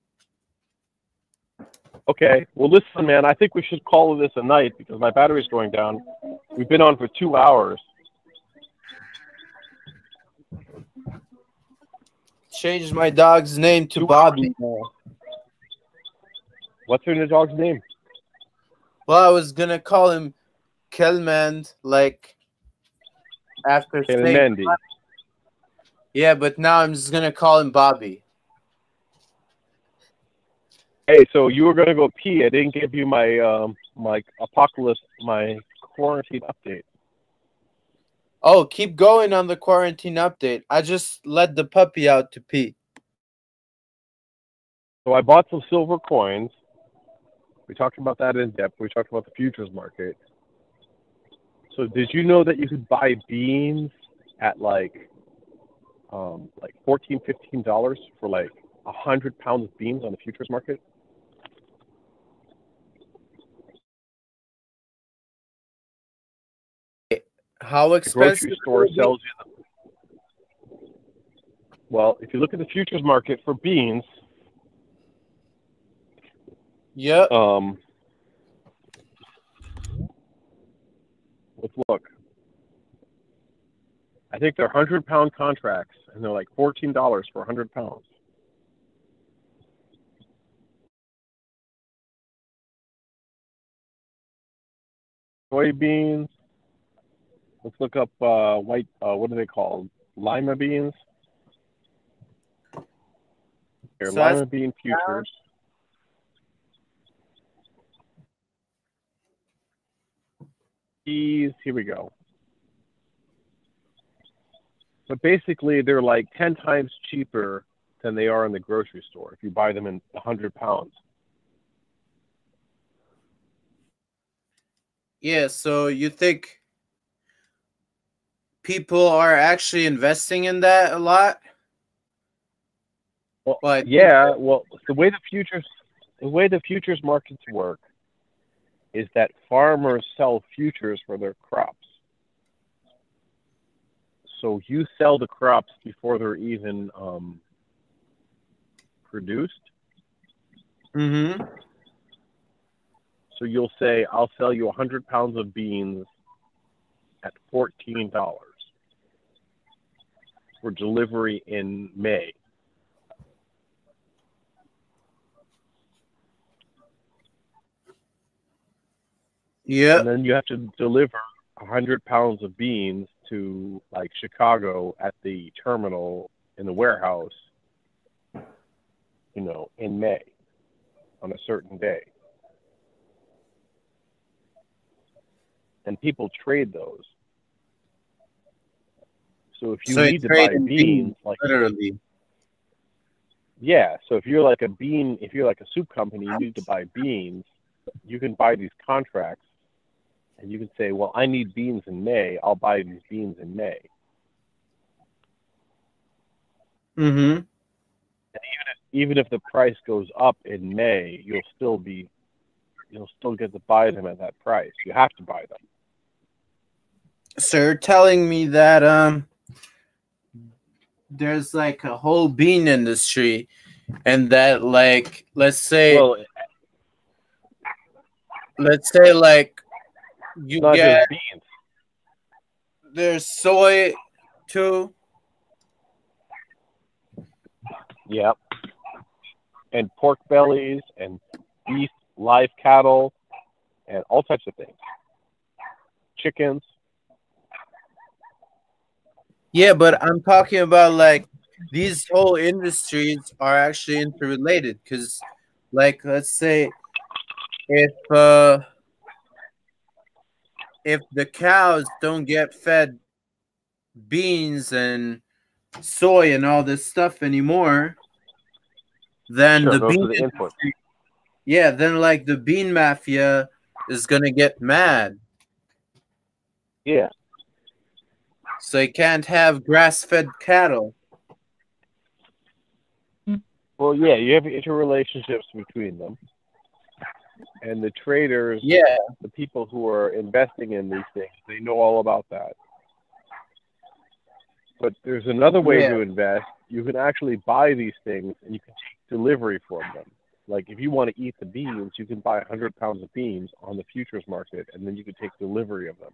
Okay. Well, listen, man. I think we should call this a night because my battery's going down. We've been on for two hours. Change my dog's name to Bobby. What's her dog's name? Well, I was gonna call him Kelmand, like after Ken and saying- Mandy. Yeah, but now I'm just gonna call him Bobby. Hey, so you were gonna go pee. I didn't give you my um my apocalypse my quarantine update. Oh, keep going on the quarantine update. I just let the puppy out to pee. So I bought some silver coins. We talked about that in depth. We talked about the futures market. So did you know that you could buy beans at like um, like 14 15 dollars for like a hundred pounds of beans on the futures market. How The expensive? grocery store sells you. The, well, if you look at the futures market for beans, Yep. um, let's look. I think they're hundred pound contracts, and they're like fourteen dollars for hundred pounds. Soybeans. Let's look up uh, white. Uh, what are they called? Lima beans. Here, So lima bean futures. Peas. Here we go. But basically, they're like ten times cheaper than they are in the grocery store if you buy them in hundred pounds. Yeah, so you think people are actually investing in that a lot? Well, But Yeah, well, the way the futures, the way the futures markets work, is that farmers sell futures for their crops. So you sell the crops before they're even um, produced. Mm-hmm. So you'll say, "I'll sell you 100 pounds of beans at $14 for delivery in May." Yeah. and then you have to deliver 100 pounds of beans to like Chicago at the terminal in the warehouse, you know, in May on a certain day. And people trade those. So if you So need to buy beans, beans, like Literally. yeah, so if you're like a bean, if you're like a soup company, you need to buy beans. You can buy these contracts, and you can say, "Well, I need beans in May. I'll buy these beans in May." Mm-hmm. And even if the price goes up in May, you'll still be, you'll still get to buy them at that price. You have to buy them. So you're telling me that um there's like a whole bean industry and that like let's say Well, let's say like you get beans. there's soy too. Yep. And pork bellies and beef, live cattle, and all types of things. Chickens. Yeah, but I'm talking about like these whole industries are actually interrelated because like let's say if uh if the cows don't get fed beans and soy and all this stuff anymore then Sure, the bean the yeah then like the bean mafia is gonna get mad Yeah. So you can't have grass-fed cattle Well, yeah, you have interrelationships between them. And the traders, yeah the people who are investing in these things, they know all about that. But there's another way Yeah. to invest. You can actually buy these things and you can take delivery from them. Like if you want to eat the beans, you can buy 100 pounds of beans on the futures market and then you can take delivery of them.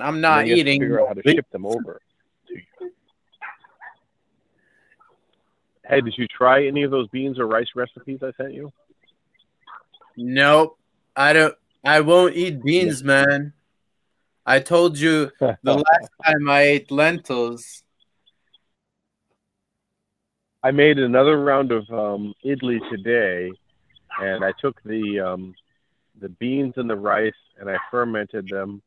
I'm not then you have to eating figure out how to ship them over to you. Hey, did you try any of those beans or rice recipes I sent you? Nope. I don't I won't eat beans, man. I told you the last time I ate lentils. I made another round of um, idli today, and I took the um, the beans and the rice and I fermented them.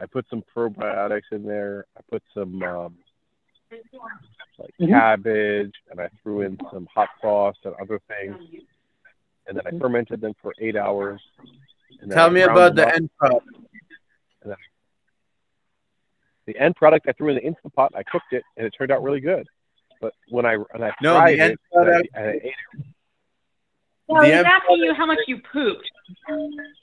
I put some probiotics in there. I put some um, like cabbage, and I threw in some hot sauce and other things. And then I fermented them for eight hours. And Tell me about the up. end product. The end product I threw in the instant pot. I cooked it, and it turned out really good. But when I when I No, fried the end it, and I, and I ate it, Well, The he's end asking you how much you pooped.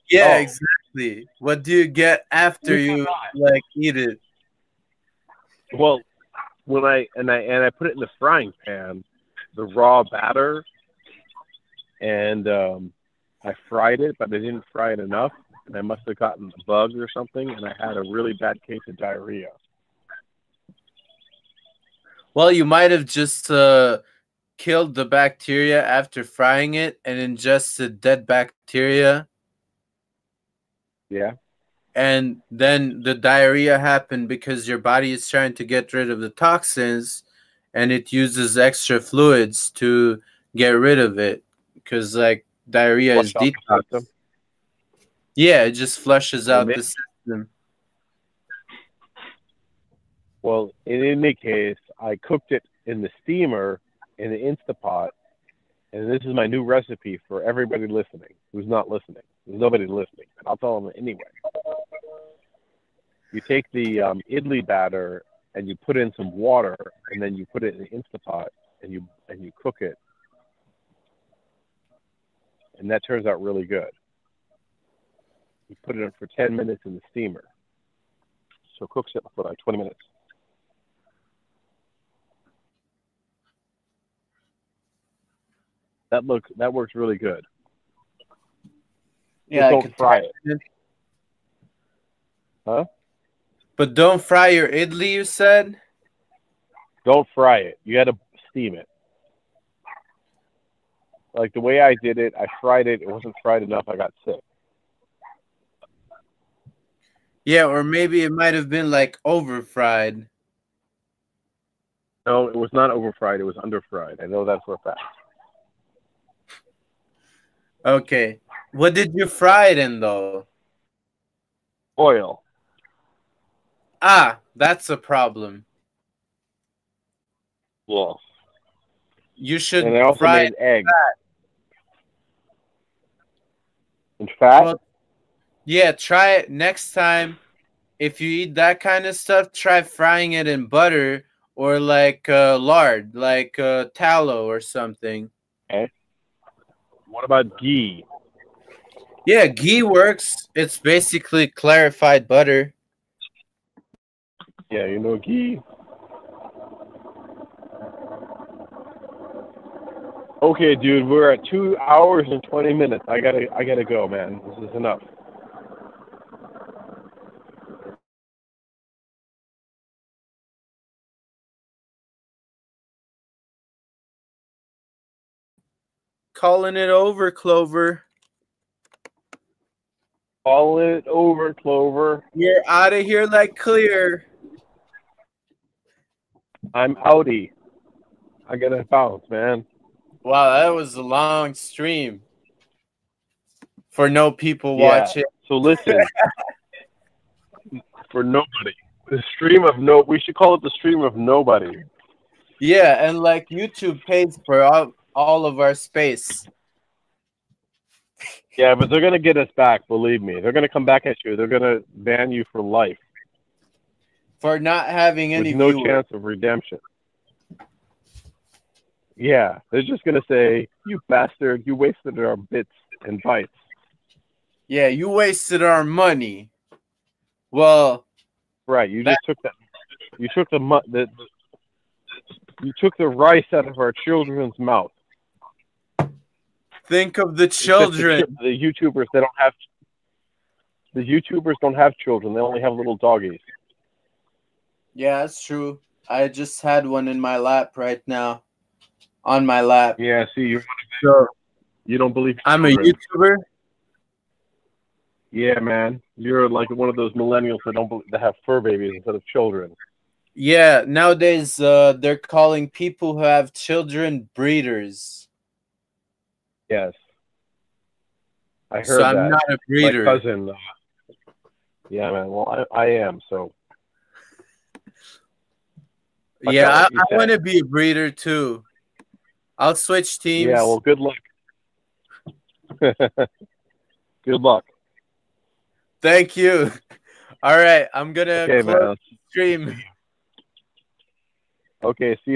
Yeah, Oh. exactly. What do you get after Yes, I'm you like eat it? well, when I and I and I put it in the frying pan, the raw batter, and um, I fried it, but I didn't fry it enough, and I must have gotten a bug or something, and I had a really bad case of diarrhea. Well, you might have just uh, killed the bacteria after frying it and ingested dead bacteria, Yeah. and then the diarrhea happened because your body is trying to get rid of the toxins, and it uses extra fluids to get rid of it. Because like diarrhea is Flush the detox. Yeah, it just flushes out the system. Well, in any case, I cooked it in the steamer in the Instapot, and this is my new recipe for everybody listening who's not listening. There's nobody listening, I'll tell them anyway. You take the um, idli batter and you put in some water, and then you put it in the Instapot, and you and you cook it, and that turns out really good. You put it in for 10 minutes in the steamer, so it cooks it for like 20 minutes. That looks that works really good. Yeah, I don't fry try it. Huh? But don't fry your idli, you said? Don't fry it. You got to steam it. Like the way I did it, I fried it. It wasn't fried enough. I got sick. Yeah, or maybe it might have been like over fried. No, it was not over fried. It was under fried. I know that for a fact. Okay. What did you fry it in though? Oil. Ah, that's a problem. Well, You should and also fry made egg. And fat. Well, yeah, try it next time. If you eat that kind of stuff, try frying it in butter or like uh, lard, like uh, tallow or something. What about ghee? Yeah, ghee works. It's basically clarified butter. Yeah, you know ghee. Okay, dude, we're at two hours and twenty minutes. I gotta, I gotta go, man. This is enough. Calling it over, Clover. Call it over, Clover. You're out of here like clear. I'm outie. I gotta bounce, man. Wow, that was a long stream for no people Yeah. watching. So listen, for nobody, the stream of no. We should call it the stream of nobody. Yeah, and like YouTube pays for all, all of our space. Yeah, but they're gonna get us back. Believe me, they're gonna come back at you. They're gonna ban you for life For not having any with no viewers. chance of redemption. Yeah, they're just gonna say, "You bastard! You wasted our bits and bytes." Yeah, you wasted our money. Well, Right? You That- just took that. You took the mu- the. You took the rice out of our children's mouth. Think of the It's just the children. The, YouTubers, they don't have. The YouTubers don't have children. They only have little doggies. Yeah, that's true. I just had one in my lap right now. On my lap. Yeah. See, you So you don't believe. I'm a. YouTuber. Yeah, man. You're like one of those millennials that don't believe, that have fur babies instead of children. Yeah, nowadays uh, they're calling people who have children breeders. Yes. I heard So I'm that. not a My breeder. cousin. Uh, yeah, man. Well, I, I am. So yeah, I, I want to be a breeder too. I'll switch teams. yeah. Well, good luck. good luck. Thank you. All right, I'm gonna Okay, close man. the stream. Okay, see you.